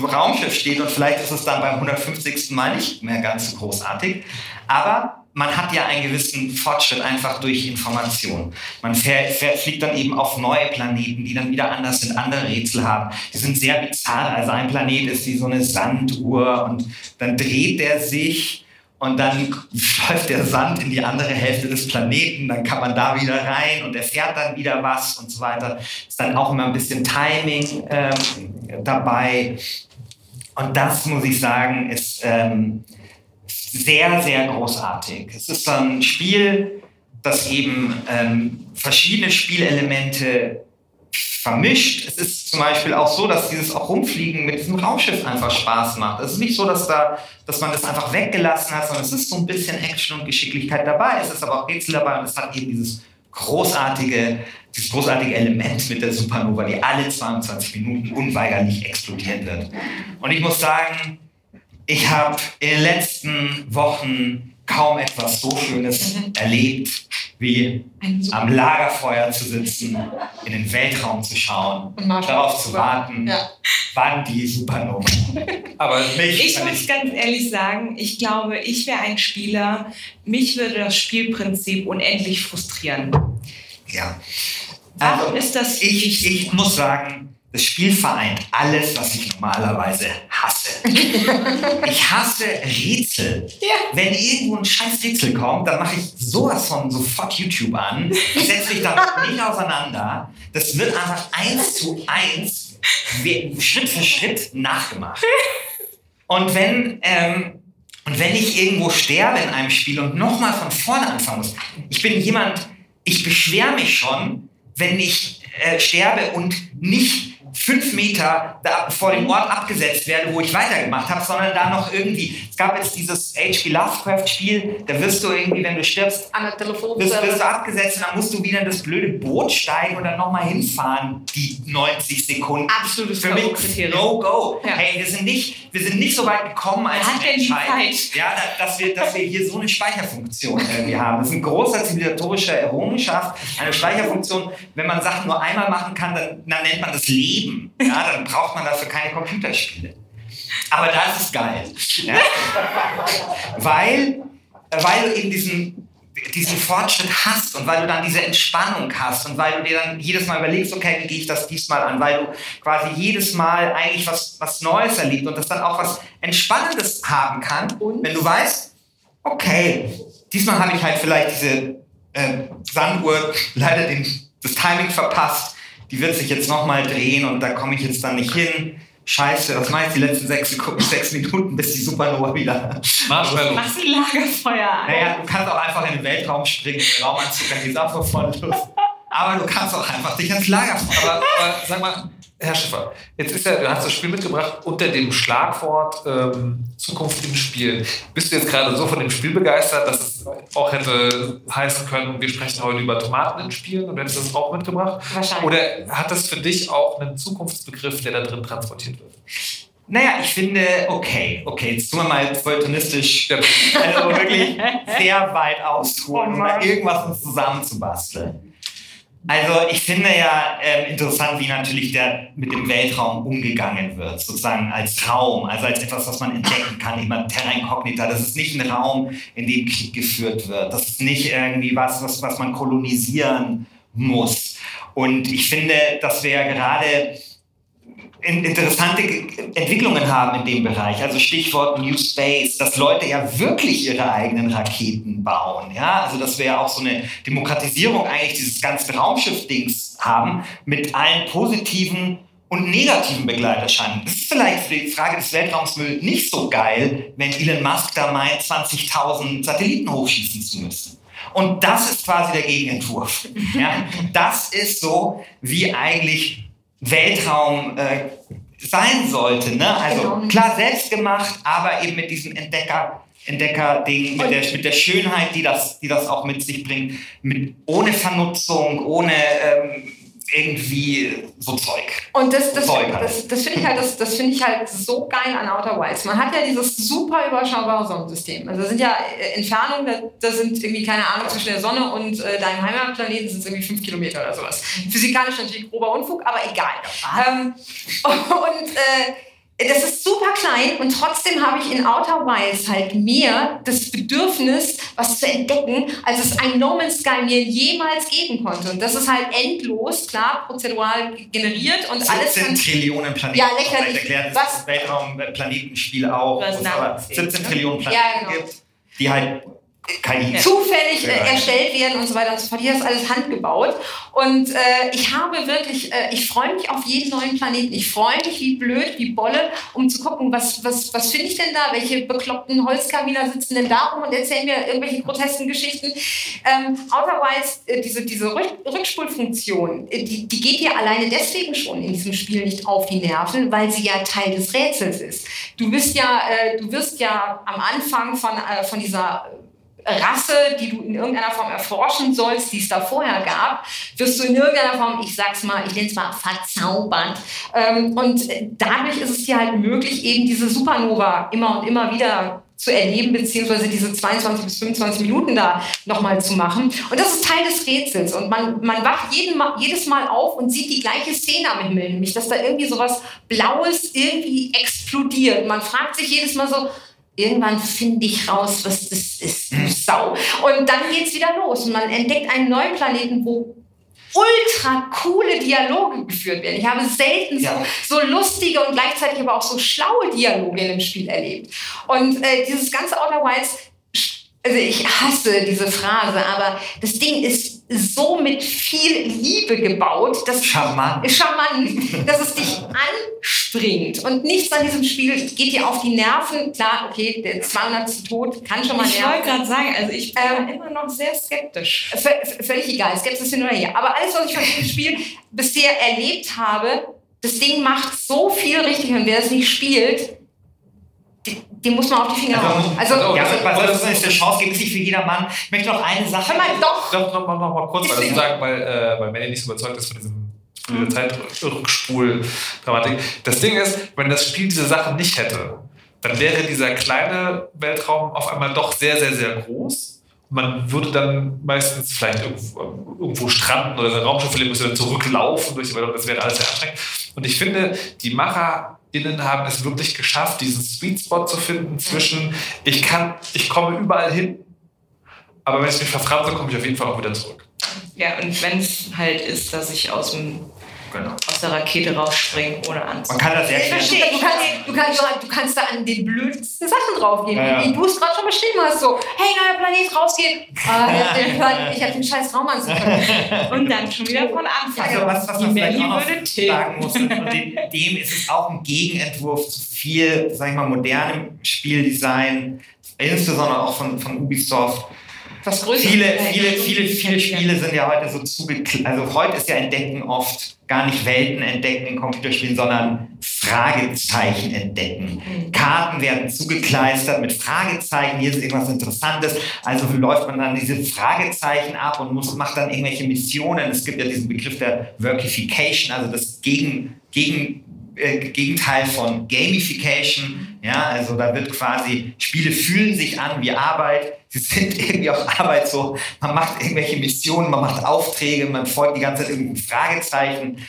Raumschiff steht und vielleicht ist es dann beim 150. Mal nicht mehr ganz so großartig. Aber man hat ja einen gewissen Fortschritt einfach durch Information. Man fährt, fährt, fliegt dann eben auf neue Planeten, die dann wieder anders sind, andere Rätsel haben. Die sind sehr bizarr. Also ein Planet ist wie so eine Sanduhr und dann dreht der sich und dann läuft der Sand in die andere Hälfte des Planeten, dann kann man da wieder rein und erfährt dann wieder was und so weiter. Ist dann auch immer ein bisschen Timing ähm, dabei. Und das muss ich sagen, ist ähm, sehr, sehr großartig. Es ist ein Spiel, das eben ähm, verschiedene Spielelemente vermischt. Es ist zum Beispiel auch so, dass dieses auch Rumfliegen mit diesem Raumschiff einfach Spaß macht. Es ist nicht so, dass, da, dass man das einfach weggelassen hat, sondern es ist so ein bisschen Action und Geschicklichkeit dabei. Es ist aber auch Rätsel dabei und es hat eben dieses großartige, dieses großartige Element mit der Supernova, die alle 22 Minuten unweigerlich explodieren wird. Und ich muss sagen, ich habe in den letzten Wochen kaum etwas so Schönes mhm. erlebt, wie am Lagerfeuer zu sitzen, in den Weltraum zu schauen, darauf zu warten, ja. wann die Supernova. Aber mich ich muss ich ganz ehrlich sagen, ich glaube, ich wäre ein Spieler, mich würde das Spielprinzip unendlich frustrieren. Ja. Warum also, ist das? Ich, ich muss sagen, das Spiel vereint alles, was ich normalerweise hasse. ich hasse Rätsel. Ja. Wenn irgendwo ein scheiß Rätsel kommt, dann mache ich sowas von sofort YouTube an, setze mich damit nicht auseinander. Das wird einfach eins zu eins, Schritt für Schritt nachgemacht. Und wenn, ähm, und wenn ich irgendwo sterbe in einem Spiel und nochmal von vorne anfangen muss, ich bin jemand, ich beschwere mich schon, wenn ich äh, sterbe und nicht fünf Meter da vor dem Ort abgesetzt werde, wo ich weitergemacht habe, sondern da noch irgendwie, es gab jetzt dieses H.P. Lovecraft-Spiel, da wirst du irgendwie, wenn du stirbst, An der wirst, wirst du abgesetzt und dann musst du wieder in das blöde Boot steigen und dann nochmal hinfahren, die 90 Sekunden. Absolutes Für mich no go. Ja. Hey, wir sind, nicht, wir sind nicht so weit gekommen als Menschheit, ja, dass, wir, dass wir hier so eine Speicherfunktion irgendwie haben. Das ist eine große zivilisatorische Errungenschaft, eine Speicherfunktion. Wenn man Sachen nur einmal machen kann, dann, dann nennt man das Leben. Leben. Ja, dann braucht man dafür keine Computerspiele. Aber das ist geil. Ja? weil, weil du eben diesen, diesen Fortschritt hast und weil du dann diese Entspannung hast und weil du dir dann jedes Mal überlegst, okay, wie gehe ich das diesmal an, weil du quasi jedes Mal eigentlich was, was Neues erlebst und das dann auch was Entspannendes haben kann, und? wenn du weißt, okay, diesmal habe ich halt vielleicht diese äh, Sanduhr leider den, das Timing verpasst die wird sich jetzt nochmal drehen und da komme ich jetzt dann nicht hin. Scheiße, was meinst du, die letzten sechs, Sekunden, sechs Minuten, bis die Supernova wieder. Marshmallow. Machst du Lagerfeuer an? Naja, du kannst auch einfach in den Weltraum springen, Raumanzug, dann geht's auch voll los. Aber du kannst auch einfach dich ans Lagerfeuer. Aber, aber sag mal, Herr Schiffer, jetzt ist ja, du hast das Spiel mitgebracht unter dem Schlagwort ähm, Zukunft im Spiel. Bist du jetzt gerade so von dem Spiel begeistert, dass es auch hätte heißen können, wir sprechen heute über Tomaten in Spielen und hättest das auch mitgebracht? Wahrscheinlich. Oder hat das für dich auch einen Zukunftsbegriff, der da drin transportiert wird? Naja, ich finde, okay, okay, jetzt tun wir mal feuilletonistisch, also wirklich sehr weit ausholen, um da irgendwas uns zusammenzubasteln. Also ich finde ja äh, interessant, wie natürlich der mit dem Weltraum umgegangen wird, sozusagen als Raum, also als etwas, was man entdecken kann, immer Terra Incognita. Das ist nicht ein Raum, in dem Krieg geführt wird. Das ist nicht irgendwie was, was, was man kolonisieren muss. Und ich finde, dass wir ja gerade interessante Entwicklungen haben in dem Bereich. Also Stichwort New Space, dass Leute ja wirklich ihre eigenen Raketen bauen. Ja, also dass wir ja auch so eine Demokratisierung eigentlich dieses ganzen Raumschiff-Dings haben mit allen positiven und negativen Begleiterscheinungen. Das ist vielleicht für die Frage des Weltraumsmülls nicht so geil, wenn Elon Musk da meint, 20.000 Satelliten hochschießen zu müssen. Und das ist quasi der Gegenentwurf. Ja? Das ist so, wie eigentlich Weltraum äh, sein sollte. Ne? Also genau. klar selbst gemacht, aber eben mit diesem Entdecker. Entdecker-Ding, mit der, mit der Schönheit, die das, die das auch mit sich bringt, mit, ohne Vernutzung, ohne ähm, irgendwie so Zeug. Und das, das, Zeug halt. das, das finde ich, halt, das, das find ich halt so geil an Outer Wilds. Man hat ja dieses super überschaubare Sonnensystem. Also sind ja äh, Entfernungen, da, da sind irgendwie, keine Ahnung, zwischen der Sonne und äh, deinem Heimatplaneten sind es irgendwie fünf Kilometer oder sowas. Physikalisch natürlich grober Unfug, aber egal. Ähm, und äh, das ist super klein und trotzdem habe ich in Outer Wilds halt mehr das Bedürfnis, was zu entdecken, als es ein No Man's Sky mir jemals geben konnte. Und das ist halt endlos, klar, prozedural generiert und 17 alles. 17 Trillionen Planeten. Ja, lächerlich. Erklärt was? Weltraum-Planetenspiel auch. Was 17 Trillionen Planeten ja, genau. gibt, die halt KI. zufällig äh, erstellt werden und so weiter und so fort. Hier ist alles handgebaut. Und äh, ich habe wirklich, äh, ich freue mich auf jeden neuen Planeten. Ich freue mich wie blöd, wie Bolle, um zu gucken, was, was, was finde ich denn da? Welche bekloppten Holzkaminer sitzen denn da rum und erzählen mir irgendwelche grotesken Geschichten? Ähm, otherwise, äh, diese, diese Rückspulfunktion, äh, die, die geht dir alleine deswegen schon in diesem Spiel nicht auf die Nerven, weil sie ja Teil des Rätsels ist. Du bist ja, äh, du wirst ja am Anfang von, von dieser Rasse, die du in irgendeiner Form erforschen sollst, die es da vorher gab, wirst du in irgendeiner Form, ich sag's mal, ich nenne es mal verzaubert. Ähm, und dadurch ist es dir halt möglich, eben diese Supernova immer und immer wieder zu erleben, beziehungsweise diese 22 bis 25 Minuten da nochmal zu machen. Und das ist Teil des Rätsels. Und man, man wacht jeden jedes Mal auf und sieht die gleiche Szene am Himmel, nämlich dass da irgendwie sowas Blaues irgendwie explodiert. Man fragt sich jedes Mal so, irgendwann finde ich raus, was das ist, du Sau. Und dann geht es wieder los und man entdeckt einen neuen Planeten, wo ultra coole Dialoge geführt werden. Ich habe selten ja. so, so lustige und gleichzeitig aber auch so schlaue Dialoge in dem Spiel erlebt. Und äh, dieses ganze Outer Wilds also ich hasse diese Phrase, aber das Ding ist so mit viel Liebe gebaut, dass charmant, charmant dass es dich anspringt und nichts an diesem Spiel geht dir auf die Nerven. Klar, okay, der 200. Tod kann schon mal nerven. Ich wollte gerade sagen, also ich bin ähm, immer noch sehr skeptisch. Völlig egal, Skepsis hin oder her. Aber alles, was ich von diesem Spiel bisher erlebt habe, das Ding macht so viel richtig und wer es nicht spielt, dem muss man auf die Finger also, hauen. Also, also, ja, weil das ist eine Chance gibt es nicht für jedermann. Ich möchte noch eine Sache. Hör mal, doch. Doch, noch, noch, noch mal kurz, weil, sagen, weil, äh, weil Manny nicht so überzeugt ist von diesem mhm. Zeitrückspul-Dramatik. Das Ding ist, wenn das Spiel diese Sache nicht hätte, dann wäre dieser kleine Weltraum auf einmal doch sehr, sehr, sehr groß. Man würde dann meistens vielleicht irgendwo, irgendwo stranden oder sein Raumschiff verlieren, müsste dann zurücklaufen durch die Welt. Das wäre alles sehr anstrengend. Und ich finde, die Macher innen haben es wirklich geschafft, diesen Sweet Spot zu finden zwischen ich kann, ich komme überall hin, aber wenn ich mich verfranse, komme ich auf jeden Fall auch wieder zurück. Ja, und wenn es halt ist, dass ich aus dem genau. Aus der Rakete rausspringen ohne Anzug. Man kann das sehr schnell. Du kannst, du, kannst, du kannst da an den blödsten Sachen draufgehen. Ja, ja. Wie du es gerade schon beschrieben hast. So, hey, neuer Planet, rausgehen. Ah, ich habe den, hab den scheiß Raumanzug. und dann schon wieder von Anfang. Also, was, was man vielleicht auch noch sagen muss, und dem ist es auch ein Gegenentwurf zu viel, sag ich mal, modernem Spieldesign, insbesondere auch von, von Ubisoft was Größeres. Viele, viele, viele, viele Spiele sind ja heute so zugekleistert. Also heute ist ja Entdecken oft gar nicht Welten entdecken in Computerspielen, sondern Fragezeichen entdecken. Mhm. Karten werden zugekleistert mit Fragezeichen. Hier ist irgendwas Interessantes. Also läuft man dann diese Fragezeichen ab und muss, macht dann irgendwelche Missionen. Es gibt ja diesen Begriff der Workification, also das Gegen, Gegen, äh, Gegenteil von Gamification. Ja, also da wird quasi, Spiele fühlen sich an wie Arbeit sie sind irgendwie auf Arbeit so, man macht irgendwelche Missionen, man macht Aufträge, man folgt die ganze Zeit irgendeinem Fragezeichen.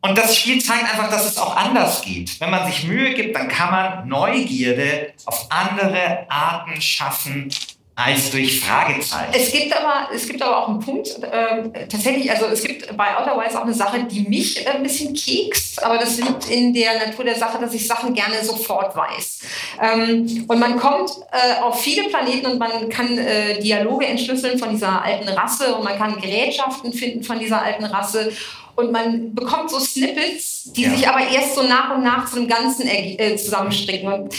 Und das Spiel zeigt einfach, dass es auch anders geht. Wenn man sich Mühe gibt, dann kann man Neugierde auf andere Arten schaffen, als durch Fragezeichen. Es gibt aber, es gibt aber auch einen Punkt, äh, tatsächlich, also es gibt bei Outer Wilds auch eine Sache, die mich äh, ein bisschen kekst, aber das liegt in der Natur der Sache, dass ich Sachen gerne sofort weiß. Ähm, und man kommt äh, auf viele Planeten und man kann äh, Dialoge entschlüsseln von dieser alten Rasse und man kann Gerätschaften finden von dieser alten Rasse und man bekommt so Snippets, die Ja. sich aber erst so nach und nach zu einem Ganzen äh, zusammenstricken. Und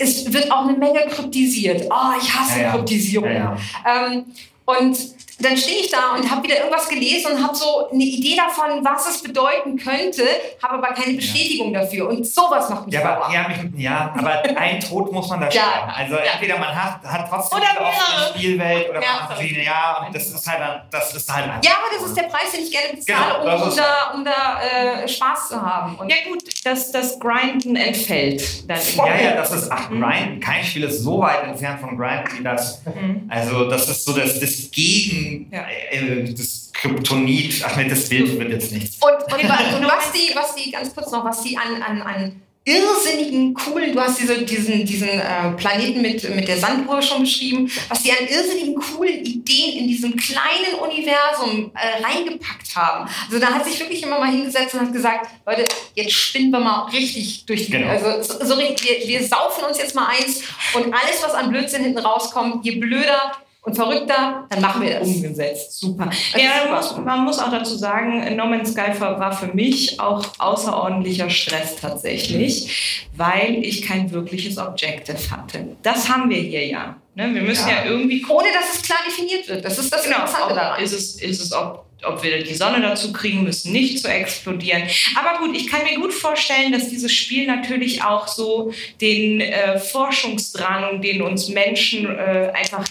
es wird auch eine Menge kryptisiert. Oh, ich hasse Ja. Kryptisierung. Ähm, und dann stehe ich da und habe wieder irgendwas gelesen und habe so eine Idee davon, was es bedeuten könnte, habe aber keine Bestätigung dafür. Und sowas macht mich Ja, sauer. aber, ja, mich, ja, aber ein Tod muss man da Ja. sterben. Also Ja. entweder man hat, hat trotzdem Oder mehrere. Spielwelt oder Ja, man hat sie, ja, und das ist halt, dann- das ist halt einfach. Ja, aber das ist der Preis, den ich gerne bezahle, Genau, um, um da, um da äh, Spaß zu haben. Und Ja gut, dass das Grinden entfällt. Dann Ja, ja, das ist, ach, Grind, kein Spiel ist so weit entfernt von Grind wie das. Also, das ist so das, das Gegen, Ja. äh, das Kryptonit, ach nee, das Bild wird jetzt nichts. Und, und, und was die, was die, ganz kurz noch, was die an, an, an irrsinnigen, coolen, du hast diese, diesen, diesen äh, Planeten mit, mit der Sanduhr schon beschrieben, was die an irrsinnigen, coolen Ideen in diesem kleinen Universum äh, reingepackt haben. Also da hat sich wirklich immer mal hingesetzt und hat gesagt, Leute, jetzt spinnen wir mal richtig durch die, Genau. also so, so, wir, wir saufen uns jetzt mal eins und alles, was an Blödsinn hinten rauskommt, je blöder und verrückter, dann machen wir das. umgesetzt. Super. Also Ja, man super. muss, man muss auch dazu sagen, No Man's Sky war für mich auch außerordentlicher Stress tatsächlich, weil ich kein wirkliches Objective hatte. Das haben wir hier ja. Ne? Wir müssen ja, Ja. irgendwie Ohne dass es klar definiert wird. Das ist das genau, Interessante daran. ist es, ist es ob, ob wir die Sonne dazu kriegen müssen, nicht zu explodieren. Aber gut, ich kann mir gut vorstellen, dass dieses Spiel natürlich auch so den äh, Forschungsdrang, den uns Menschen äh, einfach,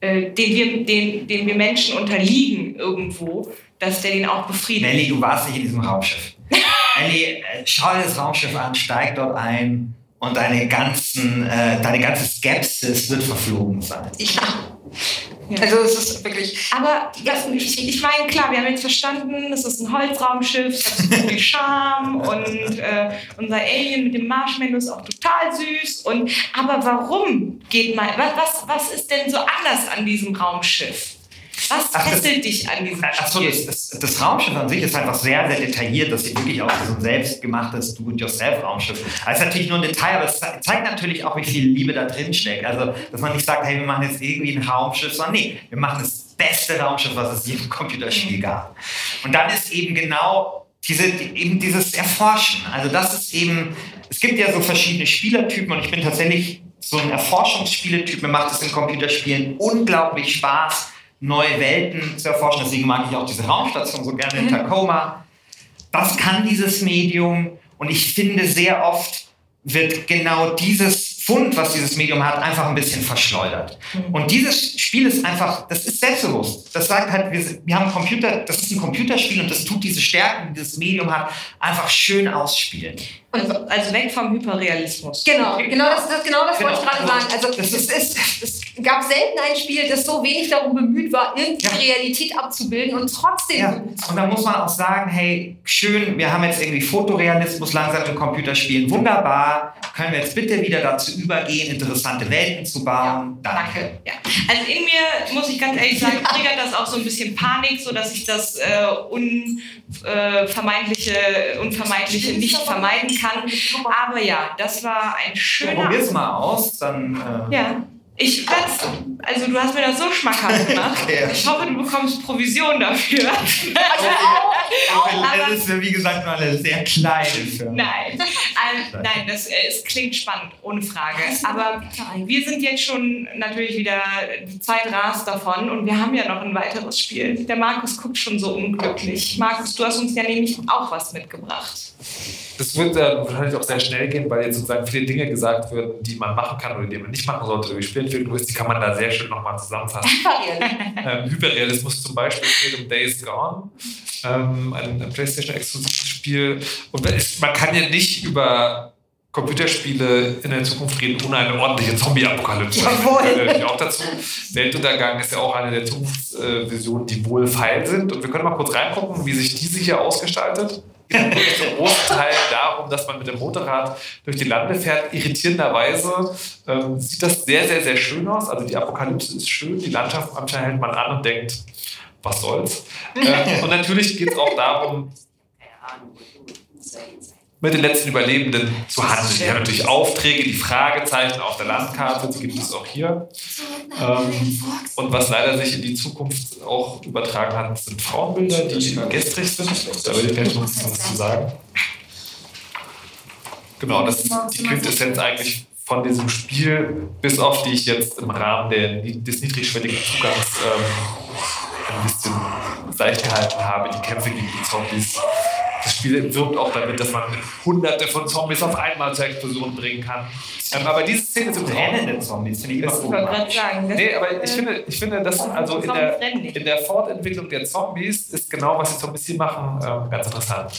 äh, den, wir, den, den wir Menschen unterliegen irgendwo, dass der den auch befriedigt. Nelly, du warst nicht in diesem Raumschiff. Nelly, äh, schau dir das Raumschiff an, steig dort ein und deine, ganzen, äh, deine ganze Skepsis wird verflogen sein. Ja. Also es ist wirklich. Aber das, ich, ich meine, klar, wir haben jetzt verstanden, es ist ein Holzraumschiff, es hat so viel Charme und äh, unser Alien mit dem Marshmallow ist auch total süß. Und, aber warum geht man, was, was, was ist denn so anders an diesem Raumschiff? Was Ach, das- fesselt dich an diesem Achso, Spiel? das, das, das Raumschiff an sich ist einfach sehr, sehr detailliert. Das sieht wirklich aus wie so ein selbstgemachtes Do-it-yourself-Raumschiff. Das ist natürlich nur ein Detail, aber es ze- zeigt natürlich auch, wie viel Liebe da drin steckt. Also, dass man nicht sagt, hey, wir machen jetzt irgendwie ein Raumschiff, sondern nee, wir machen das beste Raumschiff, was es je im Computerspiel gab. Und dann ist eben genau diese, die- eben dieses Erforschen. Also, das ist eben, es gibt ja so verschiedene Spielertypen und ich bin tatsächlich so ein Erforschungsspieletyp. Mir macht es in Computerspielen unglaublich Spaß, neue Welten zu erforschen. Deswegen mag ich auch diese Raumstation so gerne in Tacoma. Was kann dieses Medium? Und ich finde, sehr oft wird genau dieses Fund, was dieses Medium hat, einfach ein bisschen verschleudert. Und dieses Spiel ist einfach, das ist selbstbewusst. Das sagt halt, wir, wir haben Computer, das ist ein Computerspiel und das tut diese Stärken, die dieses Medium hat, einfach schön ausspielen. Also, also weg vom Hyperrealismus. Genau, genau das, das, genau das wollte ich Genau. gerade sagen. Also es, ist- es gab selten ein Spiel, das so wenig darum bemüht war, irgendwie Ja. Realität abzubilden und trotzdem Ja, und da muss man auch sagen, hey, schön, wir haben jetzt irgendwie Fotorealismus langsam in Computerspielen. Wunderbar. Können wir jetzt bitte wieder dazu übergehen, interessante Welten zu bauen? Danke. Ja. Also in mir, muss ich ganz ehrlich sagen, triggert das auch so ein bisschen Panik, so dass ich das äh, unvermeidliche, unvermeidliche nicht vermeiden kann. Aber ja, das war ein schöner. Probier's mal aus, dann. Äh, Ja. Ich werd's, also du hast mir das so schmackhaft gemacht. Okay. Ich hoffe, du bekommst Provision dafür. Aber es ist, wie gesagt, nur eine sehr kleine Firma. Nein, ähm, nein, das äh, es klingt spannend, ohne Frage. Aber wir sind jetzt schon natürlich wieder, die Zeit rast davon und wir haben ja noch ein weiteres Spiel. Der Markus guckt schon so unglücklich. Markus, du hast uns ja nämlich auch was mitgebracht. Das wird äh, wahrscheinlich auch sehr schnell gehen, weil jetzt sozusagen viele Dinge gesagt werden, die man machen kann oder die man nicht machen sollte wie Spielentwicklung ist, die kann man da sehr schön nochmal zusammenfassen. ähm, Hyperrealismus zum Beispiel geht um Days Gone, ähm, ein, ein PlayStation-exklusives Spiel. Und es, man kann ja nicht über Computerspiele in der Zukunft reden, ohne eine ordentliche Zombie-Apokalypse. Jawohl. Das gehört natürlich auch dazu. Weltuntergang ist ja auch eine der Zukunftsvisionen, die wohl feil sind. Und wir können mal kurz reingucken, wie sich diese hier ausgestaltet. Geht wirklich zum großen Teil darum, dass man mit dem Motorrad durch die Lande fährt. Irritierenderweise ähm, sieht das sehr, sehr, sehr schön aus. Also die Apokalypse ist schön, die Landschaft manchmal hält man an und denkt, was soll's. ähm, und natürlich geht es auch darum, mit den letzten Überlebenden zu handeln. Die haben natürlich Aufträge, die Fragezeichen auf der Landkarte, die gibt es auch hier. Ähm, und was leider sich in die Zukunft auch übertragen hat, sind Frauenbilder, die gestrig sind. Da will ich gleich noch was zu sagen. Genau, das ist die Quintessenz eigentlich von diesem Spiel, bis auf die ich jetzt im Rahmen der, des niedrigschwelligen Zugangs ähm, ein bisschen seicht gehalten habe, die Kämpfe gegen die Zombies Spiel wirbt auch damit, dass man hunderte von Zombies auf einmal zur Explosion bringen kann. Ähm, aber diese Szene sind brennende Zombies, finde ich immer sagen. Nee, aber ich finde, ich finde dass also in der, in der Fortentwicklung der Zombies ist genau, was die Zombies hier machen, ähm, ganz interessant.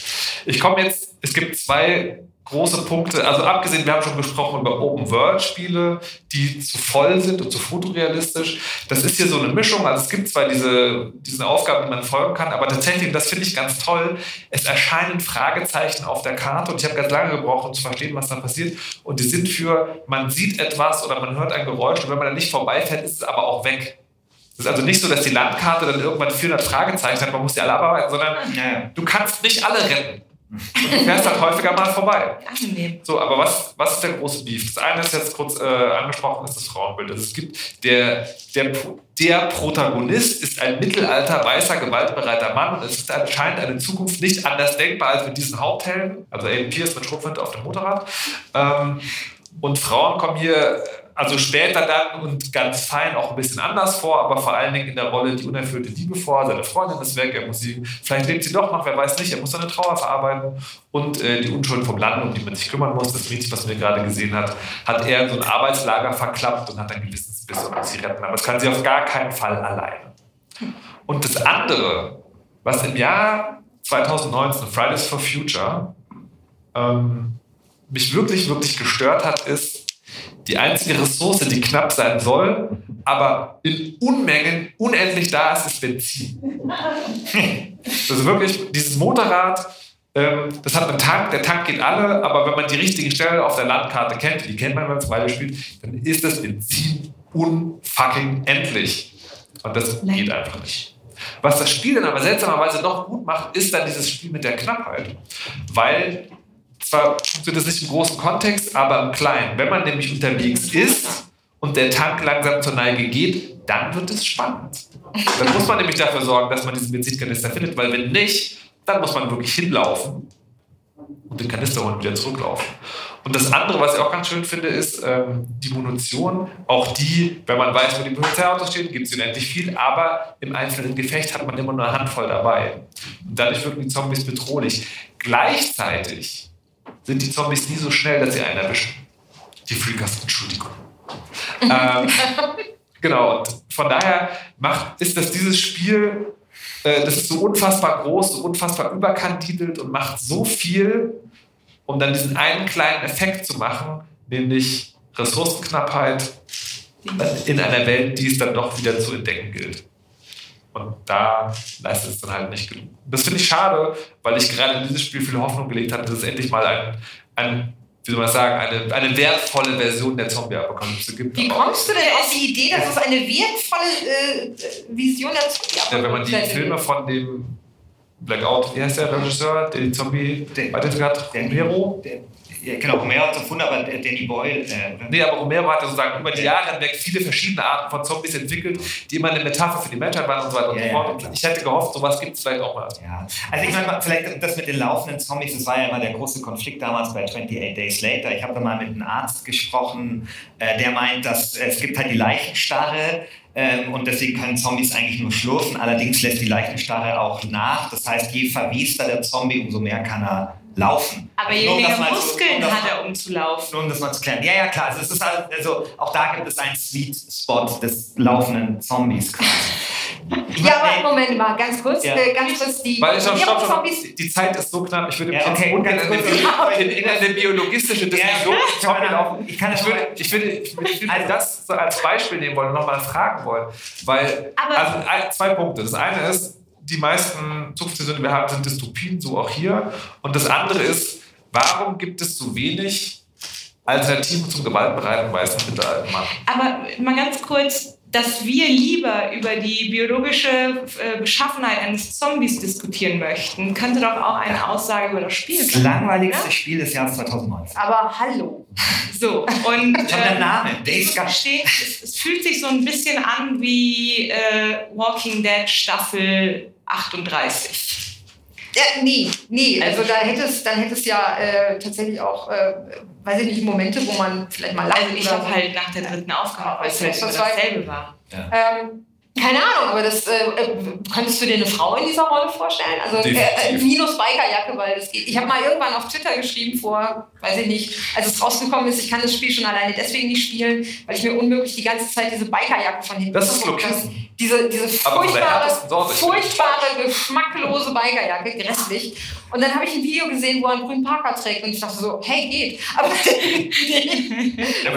Ich komme jetzt, es gibt zwei große Punkte. Also abgesehen, wir haben schon gesprochen über Open-World-Spiele, die zu voll sind und zu fotorealistisch. Das ist hier so eine Mischung. Also es gibt zwar diese, diese Aufgaben, die man folgen kann, aber tatsächlich, das finde ich ganz toll, es erscheinen Fragezeichen auf der Karte und ich habe ganz lange gebraucht, um zu verstehen, was da passiert. Und die sind für, man sieht etwas oder man hört ein Geräusch und wenn man da nicht vorbeifährt, ist es aber auch weg. Es ist also nicht so, dass die Landkarte dann irgendwann 400 Fragezeichen hat, man muss die alle abarbeiten, sondern du kannst nicht alle retten. Und du fährst halt häufiger mal vorbei. Angenehm. So, aber was, was ist der große Beef? Das eine ist jetzt kurz äh, angesprochen, ist das Frauenbild. Also es gibt der, der, der Protagonist ist ein mittelalter, weißer, gewaltbereiter Mann und es ist anscheinend eine Zukunft nicht anders denkbar als mit diesen Haupthelden, also Aiden Pierce mit Schrotflinte auf dem Motorrad. Ähm, und Frauen kommen hier also später dann und ganz fein auch ein bisschen anders vor, aber vor allen Dingen in der Rolle die unerfüllte Liebe vor. Seine Freundin ist weg, er muss sie, vielleicht lebt sie doch noch, wer weiß nicht, er muss seine Trauer verarbeiten und äh, die Unschuld vom Land, um die man sich kümmern muss. Das Mädchen, was man gerade gesehen hat, hat er in so ein Arbeitslager verklappt und hat ein Gewissensbiss und muss sie retten. Aber das kann sie auf gar keinen Fall alleine. Und das andere, was im Jahr 2019 Fridays for Future ähm, mich wirklich, wirklich gestört hat, ist, die einzige Ressource, die knapp sein soll, aber in Unmengen unendlich da ist, ist Benzin. Also wirklich, dieses Motorrad, ähm, das hat einen Tank, der Tank geht alle, aber wenn man die richtige Stelle auf der Landkarte kennt, die kennt man, wenn man es weiter spielt, dann ist das Benzin unfucking endlich. Und das geht einfach nicht. Was das Spiel dann aber seltsamerweise noch gut macht, ist dann dieses Spiel mit der Knappheit. Weil zwar funktioniert das nicht im großen Kontext, aber im Kleinen. Wenn man nämlich unterwegs ist und der Tank langsam zur Neige geht, dann wird es spannend. Dann muss man nämlich dafür sorgen, dass man diesen Benzinkanister findet, weil wenn nicht, dann muss man wirklich hinlaufen und den Kanister holen und wieder zurücklaufen. Und das andere, was ich auch ganz schön finde, ist ähm, die Munition. Auch die, wenn man weiß, wo die Polizeiautos stehen, gibt es unendlich viel, aber im einzelnen Gefecht hat man immer nur eine Handvoll dabei. Und dadurch wirken die Zombies bedrohlich. Gleichzeitig sind die Zombies nie so schnell, dass sie einen erwischen. Die Freakers, Entschuldigung. ähm, genau, und von daher macht, ist das dieses Spiel, äh, das ist so unfassbar groß, so unfassbar überkandidelt und macht so viel, um dann diesen einen kleinen Effekt zu machen, nämlich Ressourcenknappheit in einer Welt, die es dann doch wieder zu entdecken gilt. Und da leistet es dann halt nicht genug. Das finde ich schade, weil ich gerade in dieses Spiel viel Hoffnung gelegt hatte, dass es endlich mal ein, ein wie soll man sagen, eine, eine wertvolle Version der Zombie-Apokalypse gibt. Wie kommst du denn auf die Idee, dass es eine wertvolle äh, Vision der Zombie-Apokalypse ja, Wenn man die Filme von dem Blackout, wie heißt der Regisseur, der die Zombie weiterentwickelt hat? Romero? Ja, genau, Romero hat erfunden, aber Danny Boyle. Äh, nee, aber Romero hat sozusagen über die Jahre hinweg viele verschiedene Arten von Zombies entwickelt, die immer eine Metapher für die Menschheit waren und so weiter ja, und so fort. Ich hätte gehofft, sowas gibt es vielleicht auch mal. Ja, also ich meine, vielleicht das mit den laufenden Zombies, das war ja immer der große Konflikt damals bei 28 Days Later. Ich habe da mal mit einem Arzt gesprochen, äh, der meint, dass äh, es gibt halt die Leichenstarre, ähm, und deswegen können Zombies eigentlich nur schlurfen. Allerdings lässt die Leichenstarre auch nach. Das heißt, je verwiester der Zombie, umso mehr kann er laufen. Aber je mehr Muskeln hat er, um zu laufen. Nur um das mal zu klären. Ja, ja, klar. Also, es ist halt, also auch da gibt es einen Sweet Spot des laufenden Zombies. Ja, aber Moment mal, ganz kurz, ja. äh, ganz kurz die, Weil ich stopp, stopp, stopp, die Zeit ist so knapp, ich würde ja, okay, in, eine, in, in eine biologistische Diskussion ja, ich, kann ich würde, ich würde, ich würde, ich würde also, das so als Beispiel nehmen wollen und nochmal fragen wollen. Weil, also zwei Punkte. Das eine ist, die meisten Zuchtvisionen, die wir haben, sind Dystopien, so auch hier. Und das andere ist, warum gibt es so wenig Alternativen zum gewaltbereiten weißen mittelalten Mann? Aber mal ganz kurz, dass wir lieber über die biologische äh, Beschaffenheit eines Zombies diskutieren möchten, könnte doch auch eine Aussage über das Spiel Das sein. langweiligste Ja? Spiel des Jahres 2019. Aber hallo. So, und Schon der ähm, Name, ich Days gestehen, es, es fühlt sich so ein bisschen an wie äh, Walking Dead Staffel 38. Ja, nee, nee. Also da hätte es, dann hätte es ja äh, tatsächlich auch, äh, weiß ich nicht, Momente, wo man vielleicht mal lacht. Also ich habe halt nach der dritten aufgehört, weil es halt immer das war- dasselbe war. Ähm, keine Ahnung, aber das äh, äh, könntest du dir eine Frau in dieser Rolle vorstellen? Also äh, äh, minus Bikerjacke, weil das geht. Ich habe mal irgendwann auf Twitter geschrieben vor, weiß ich nicht, als es rausgekommen ist, ich kann das Spiel schon alleine deswegen nicht spielen, weil ich mir unmöglich die ganze Zeit diese Bikerjacke von hinten Das ist. Location. Diese, diese furchtbare, furchtbare, geschmacklose Bikerjacke, grässlich. Und dann habe ich ein Video gesehen, wo er einen grünen Parker trägt und ich dachte so, hey, geht. Aber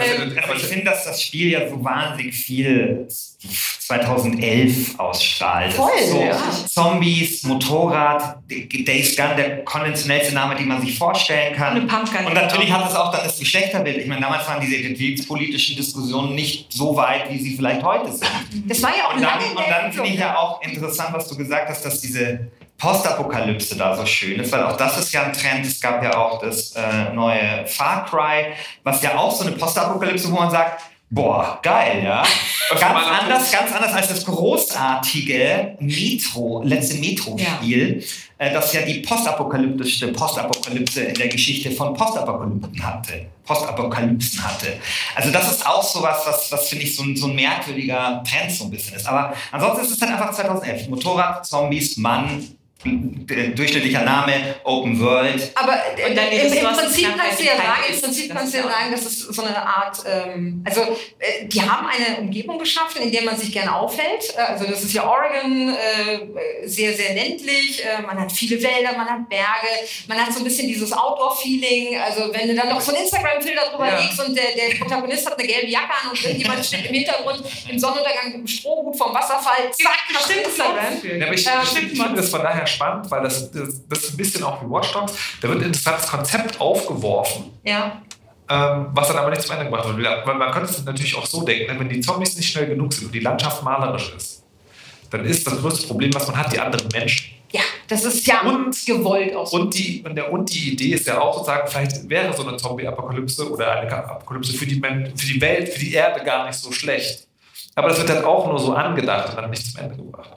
Ähm, Aber ich finde, dass das Spiel ja so wahnsinnig viel 2011 ausstrahlt. Voll, so ja. Zombies, Motorrad, Days Gun, der konventionellste Name, den man sich vorstellen kann. Eine Pumpgun. Und natürlich hat es auch dann das Geschlechterbild. Ich meine, damals waren diese identitätspolitischen Diskussionen nicht so weit, wie sie vielleicht heute sind. das war ja auch Und dann, lange und dann finde ich ja auch interessant, was du gesagt hast, dass diese Postapokalypse da so schön ist, weil auch das ist ja ein Trend. Es gab ja auch das äh, neue Far Cry, was ja auch so eine Postapokalypse, wo man sagt, boah, geil, ja. Ganz anders, ganz anders als das großartige Metro, letzte Metro-Spiel, äh, das ja die postapokalyptischste Postapokalypse in der Geschichte von Postapokalypsen hatte. Postapokalypsen hatte. Also das ist auch sowas, was, was finde ich so ein, so ein merkwürdiger Trend so ein bisschen ist. Aber ansonsten ist es dann einfach 2011. Motorrad, Zombies, Mann, durchschnittlicher Name, Open World. Aber äh, Und dann die im, im Prinzip kannst du ja sagen, im Prinzip das kannst du ja ist sagen, das ist so eine Art, ähm, also äh, die haben eine Umgebung geschaffen, in der man sich gerne aufhält. Äh, Also das ist ja Oregon, äh, sehr, sehr ländlich. Äh, man hat viele Wälder, man hat Berge, man hat so ein bisschen dieses Outdoor-Feeling. Also wenn du dann noch so ein Instagram-Filter drüber Ja. legst und der, der Protagonist hat eine gelbe Jacke an und irgendjemand steht im Hintergrund im Sonnenuntergang mit einem Strohhut vom Wasserfall, zack, du Instagram. Ja, aber ich, Ähm, finde das von daher spannend, weil das, das, das ist ein bisschen auch wie Watch Dogs. Da wird ein interessantes Konzept aufgeworfen, Ja. ähm, was dann aber nicht zum Ende gebracht wird. Weil man könnte es natürlich auch so denken, ne, wenn die Zombies nicht schnell genug sind und die Landschaft malerisch ist, dann ist das größte Problem, was man hat, die anderen Menschen. Ja, das ist ja Und- gewollt auch so. Und die, und, der, und die Idee ist ja auch sozusagen, vielleicht wäre so eine Zombie-Apokalypse oder eine Apokalypse für die, für die Welt, für die Erde gar nicht so schlecht. Aber das wird dann auch nur so angedacht und dann nicht zum Ende gebracht.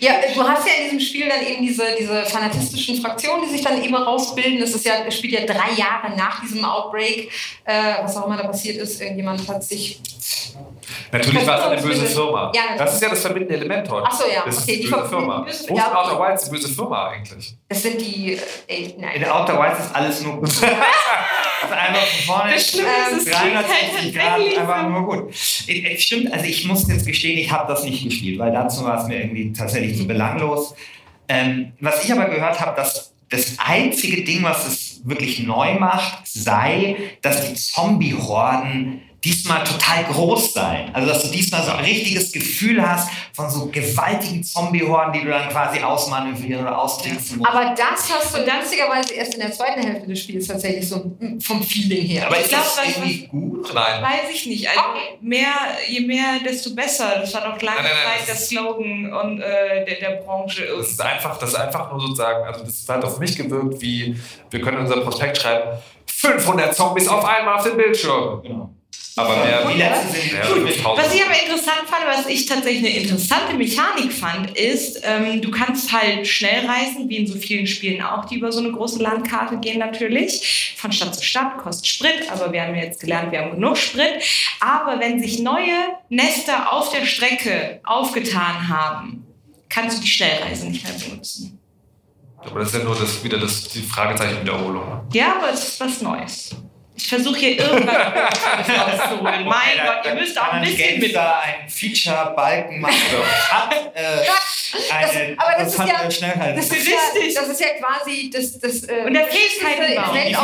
Ja, du hast ja in diesem Spiel dann eben diese, diese fanatistischen Fraktionen, die sich dann eben rausbilden. Das ist ja, das spielt ja drei Jahre nach diesem Outbreak, äh, was auch immer da passiert ist. Irgendjemand hat sich. Natürlich war es eine böse Firma. Ja, das ist ja das verbindende Element heute. Ach so, ja, Das okay, ist die böse Firma. böse- Wo ist ja, Outer okay. Wilds die böse Firma eigentlich? Das sind die. Äh, nein. In Outer Wilds ist alles nur gut. Also einfach von vorne. Das Schlimme ist, es klingt halt 360 Grad, tatsächlich einfach nur gut. Stimmt, also ich muss jetzt gestehen, ich habe das nicht gespielt, weil dazu war es mir irgendwie tatsächlich zu belanglos. Ähm, was ich aber gehört habe, dass das einzige Ding, was es wirklich neu macht, sei, dass die Zombie-Horden diesmal total groß seien. Also dass du diesmal so ein richtiges Gefühl hast von so gewaltigen Zombie-Horden, die du dann quasi ausmanövrieren oder austricksen musst. Aber das hast du lustigerweise erst in der zweiten Hälfte des Spiels tatsächlich so vom Feeling her. Aber Ich ist glaub, das was- irgendwie gut? Nein. Weiß ich nicht. Also Okay. mehr, je mehr, desto besser. Das war doch lange Nein, nein, nein, Zeit das der Slogan und, äh, der, der Branche. Das ist einfach, das ist einfach nur sozusagen, also das hat auf mich gewirkt, wie wir können in unser Prospekt schreiben, 500 Zombies auf einmal auf dem Bildschirm. Genau. Aber mehr, Die letzten sind gut. 5000. Was ich aber interessant fand, was ich tatsächlich eine interessante Mechanik fand, ist, ähm, du kannst halt schnell reisen, wie in so vielen Spielen auch, die über so eine große Landkarte gehen natürlich. Von Stadt zu Stadt, kostet Sprit, aber wir haben ja jetzt gelernt, wir haben genug Sprit. Aber wenn sich neue Nester auf der Strecke aufgetan haben, kannst du die Schnellreise nicht mehr benutzen. Aber das ist ja nur das, wieder das, die Fragezeichen-Wiederholung. ne? Ja, aber es ist was Neues. Ich versuche hier irgendwas rauszuholen. Mein Gott, ihr müsst auch ein bisschen mit. da einen Feature-Balken machen. Hat äh, eine aber das ist ja- Schnellheit. das, ist Richtig. ja, das ist ja quasi das, das äh, Und Cry gibt's 2. dabei? Ja,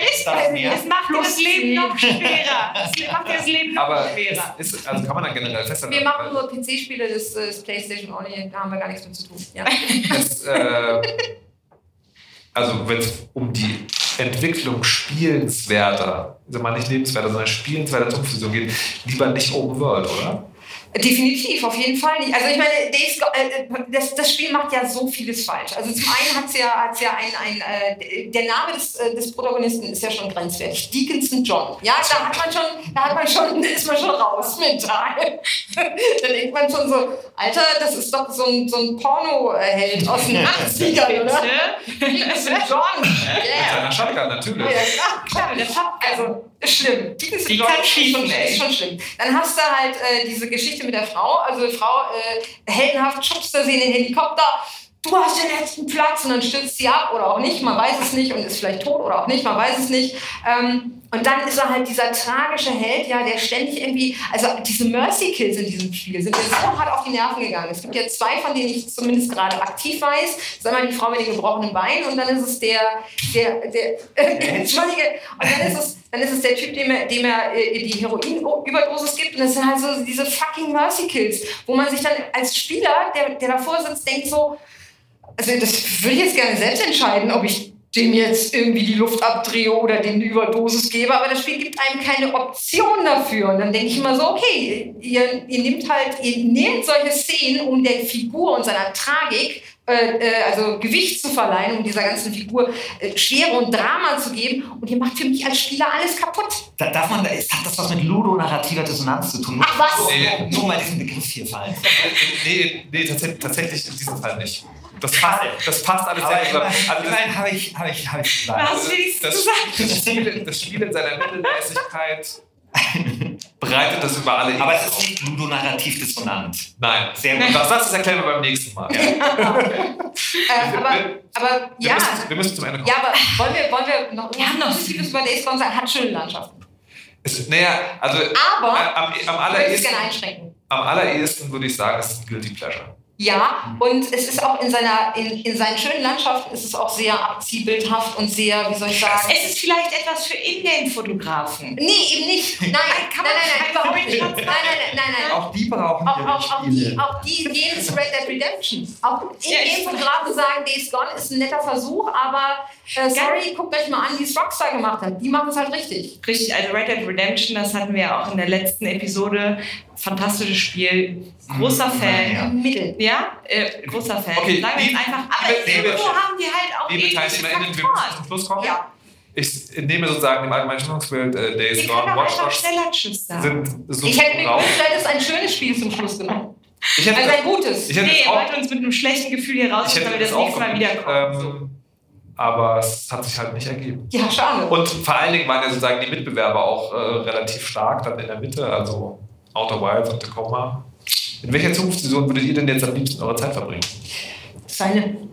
das richtig. Es macht dir das Leben noch schwerer. Es macht dir das Leben noch Aber schwerer. ist, also kann man dann generell festhalten. Wir machen nur PC-Spiele, das äh, ist PlayStation Only, da haben wir gar nichts mit zu tun. Ja. es, äh, also wenn es um die Entwicklung spielenswerter, also mal nicht lebenswerter, sondern spielenswerter Zugfusion geht, lieber nicht Open World, oder? Definitiv, auf jeden Fall nicht. Also ich meine, Days, äh, das, das Spiel macht ja so vieles falsch. Also zum einen hat es ja, hat's ja ein, ein äh, der Name des, äh, des Protagonisten ist ja schon grenzwertig. Dickinson John. Ja, da hat man schon, da hat man schon, ist man schon raus mental. da denkt man schon so, Alter, das ist doch so ein, so ein Porno-Held aus den 80ern, oder? Dickinson John. Mit Yeah. seiner Shotgun, natürlich. Ja, klar, Top, also schlimm. Die John kann ist schießen, schon, ey. ist schon schlimm. Dann hast du halt äh, diese Geschichte mit der Frau, also die Frau äh, heldenhaft schubst du sie in den Helikopter, du hast den letzten Platz und dann stürzt sie ab oder auch nicht, man weiß es nicht und ist vielleicht tot oder auch nicht, man weiß es nicht. Ähm, und dann ist er halt dieser tragische Held, ja, der ständig irgendwie, also diese Mercy Kills in diesem Spiel sind mir so hart auf die Nerven gegangen. Es gibt ja zwei, von denen ich zumindest gerade aktiv weiß. Das ist einmal die Frau mit den gebrochenen Beinen und dann ist es der, der, der, Entschuldige, und dann ist es, dann ist es der Typ, dem er, dem er äh, die Heroin-Überdosis gibt und das sind halt so diese fucking Mercy Kills, wo man sich dann als Spieler, der, der davor sitzt, denkt so, also das würde ich jetzt gerne selbst entscheiden, ob ich dem jetzt irgendwie die Luft abdrehe oder dem eine Überdosis gebe, aber das Spiel gibt einem keine Option dafür. Und dann denke ich immer so, okay, ihr, ihr nehmt halt, ihr nehmt solche Szenen, um der Figur und seiner Tragik äh, äh, also Gewicht zu verleihen, um dieser ganzen Figur äh, Schwere und Drama zu geben. Und ihr macht für mich als Spieler alles kaputt. Da darf man, ist, hat das was mit ludonarrativer Dissonanz zu tun? Ach, was? Nee. Nur mal diesen Begriff hier fallen. Nee, nee tatsächlich, tatsächlich in diesem Fall nicht. Das passt, das passt alles sehr gut. immerhin, Also das, immerhin habe ich, habe ich, habe ich gesagt. Du das, sagen? das, Spiel, das Spiel in seiner Mittelmäßigkeit breitet das über alle Aber es ist nicht ludonarrativ dissonant. Nein. Sehr gut. Das, das erklären wir beim nächsten Mal. Äh, aber, aber Wir, ja. müssen, wir müssen zum Ende kommen. Ja, aber wollen wir, wollen wir noch Wir haben noch Positives über Days Gone sagen? Hat schöne Landschaften. Es, naja, also Aber äh, am, am, ich würde es allerersten, gerne einschränken. am allerersten würde ich sagen, es ist ein Guilty Pleasure. Ja, und es ist auch in, seiner, in, in seinen schönen Landschaften ist es auch sehr abziehbildhaft und sehr, wie soll ich sagen. Es ist vielleicht etwas für Ingame-Fotografen. nee, eben nicht. Nein, nein, Kann nein, überhaupt nicht. Nein, nein, nein, nein, nein. Auch die brauchen Auch, ihre auch, auch, die, auch die gehen zu Red Dead Redemption. Auch Ingame-Fotografen sagen, Days Gone ist ein netter Versuch, aber äh, sorry, guckt euch mal an, wie es Rockstar gemacht hat. Die machen es halt richtig. Richtig, also Red Dead Redemption, das hatten wir ja auch in der letzten Episode. Fantastisches Spiel. Großer Mhm, Fan. ja. Mittel. Ja, äh, großer Fan. Okay, Sagen wir einfach. Aber liebe- irgendwo haben die halt auch Liebe TeilnehmerInnen, wir müssen zum Schluss kommen. Ja. Ich nehme sozusagen dem allgemeinen Stimmungsbild äh, Days Gone, Watch Dogs sind so Ich hätte mir gewünscht, du hättest ein schönes Spiel zum Schluss genommen. Ich hätte, Also ein gutes. ich hätte Nee, ihr wollt uns mit einem schlechten Gefühl hier raus, ich hätte damit wir das nächste Mal wiederkommen. Ähm, aber es hat sich halt nicht ergeben. Ja, schade. Und vor allen Dingen waren ja sozusagen die Mitbewerber auch äh, relativ stark dann in der Mitte, also Outer Wilds und Tacoma. In welcher Zukunftsvision würdet ihr denn jetzt am liebsten eure Zeit verbringen? Seine.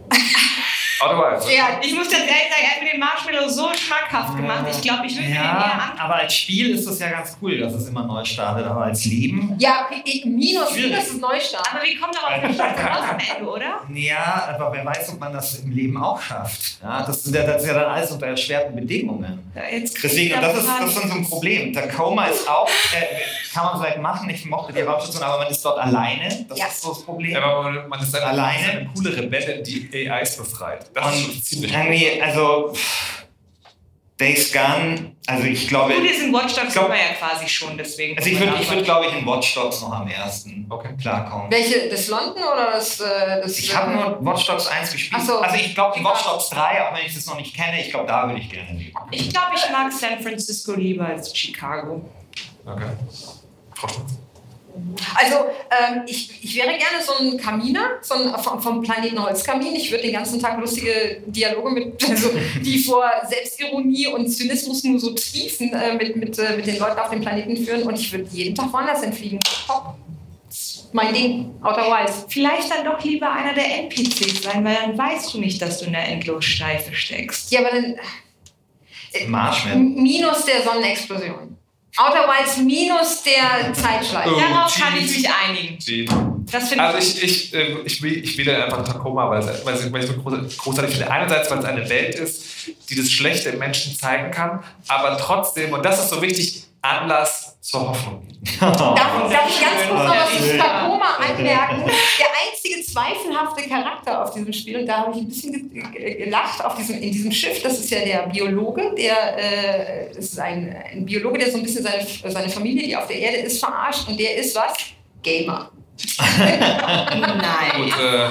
Outer Wilds. Ja, Ich muss ganz ehrlich sagen, er hat mir den Marshmallow so schmackhaft gemacht. Ich glaube, ich würde mir den eher Ja, an. aber als Spiel ist es ja ganz cool, dass es immer neu startet, aber als Leben. ja ich- minus, Schwierig. minus ist Neustart. Aber wir kommen darauf nicht raus am Ende, oder? Ja, aber wer weiß, ob man das im Leben auch schafft. Ja, das, sind ja, das ist ja dann alles unter erschwerten Bedingungen. Ja, jetzt Deswegen, und da das ist, das ist dann so ein Problem. Tacoma ist auch, äh, kann man vielleicht machen, ich mochte die Raumstation, aber man ist dort alleine. Das Ja. ist so das Problem. Ja, aber man- ist eine, Alleine? man ist eine coole Rebellin, die AIs befreit. Das ist schon Und ziemlich irgendwie, also Days Gone, also ich glaube, Gut, ist in Watch Dogs Ich glaub- ja quasi schon, deswegen. also ich würde, ich glaube ich, in Watch Dogs noch am ersten Okay. klarkommen. Welche, das London oder das. Äh, das Ich habe äh, nur Watch Dogs 1 gespielt. So. Also ich glaube, die Watch Dogs 3, auch wenn ich das noch nicht kenne, ich glaube, da würde ich gerne leben. Ich glaube, ich mag San Francisco lieber als Chicago. Okay. Frau Schmitz. Also, ähm, ich, ich wäre gerne so ein Kaminer, so ein, vom, vom Planeten Holzkamin. Ich würde den ganzen Tag lustige Dialoge mit, also, die vor Selbstironie und Zynismus nur so triefen, äh, mit, mit, äh, mit den Leuten auf dem Planeten führen und ich würde jeden Tag woanders hinfliegen. Top. Das ist Mein Ding, Outer Wilds. Vielleicht dann doch lieber einer der NPCs sein, weil dann weißt du nicht, dass du in der Endlosschleife steckst. Ja, aber dann Marshmallow. minus der Sonnenexplosion. Outer Wilds minus der Zeitschleife. Oh, Darauf kann cheat. ich mich einigen. Die- Das finde Also ich. ich, ich, äh, ich, will, ich wähle einfach Tacoma, weil es, weil weil ich so groß- großartig finde. Einerseits, weil es eine Welt ist, die das Schlechte im Menschen zeigen kann, aber trotzdem, und das ist so wichtig, Anlass zur Hoffnung. Darf, darf ich ganz kurz noch was zu Tacoma anmerken? Der einzige zweifelhafte Charakter auf diesem Spiel, und da habe ich ein bisschen gelacht, auf diesem, in diesem Schiff, das ist ja der Biologe, der äh, ist ein, ein Biologe, der so ein bisschen seine, seine Familie, die auf der Erde ist, verarscht und der ist was? Gamer. Nein. Gut, äh,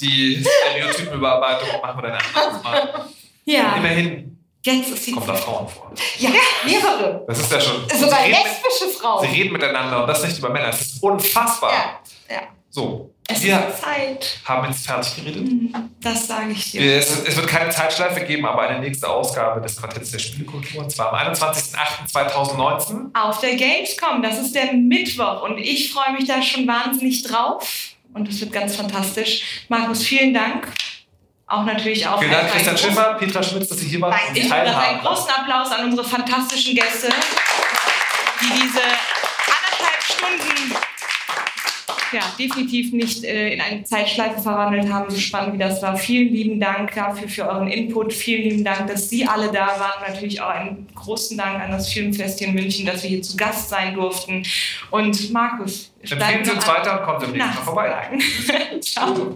die Stereotypenüberarbeitung machen wir dann einfach mal. Ja. Immerhin Jetzt kommt da Frauen vor. Ja, mehrere. Das ist ja schon. Sogar lesbische Frauen. Sie reden miteinander und das nicht über Männer. Das ist unfassbar. Ja, ja. So. Es wir ist Zeit. haben jetzt fertig geredet. Mhm, das sage ich dir. Es, es, wird keine Zeitschleife geben, aber eine nächste Ausgabe des Quartetts der Spielkultur und zwar am 21.08.2019. Auf der Gamescom, das ist der Mittwoch und ich freue mich da schon wahnsinnig drauf und es wird ganz fantastisch. Markus, vielen Dank. Auch natürlich auch. Vielen Dank, Christian Schiffer, Petra Schmitz, dass Sie hier waren. Ich würde einen großen Applaus an unsere fantastischen Gäste, die diese anderthalb Stunden ja, definitiv nicht äh, in eine Zeitschleife verwandelt haben, so spannend wie das war. Vielen lieben Dank dafür für euren Input. Vielen lieben Dank, dass Sie alle da waren. Natürlich auch einen großen Dank an das Filmfest hier in München, dass wir hier zu Gast sein durften. Und Markus, empfehlen Sie uns weiter und kommen Sie im nächsten Mal vorbei. Ciao.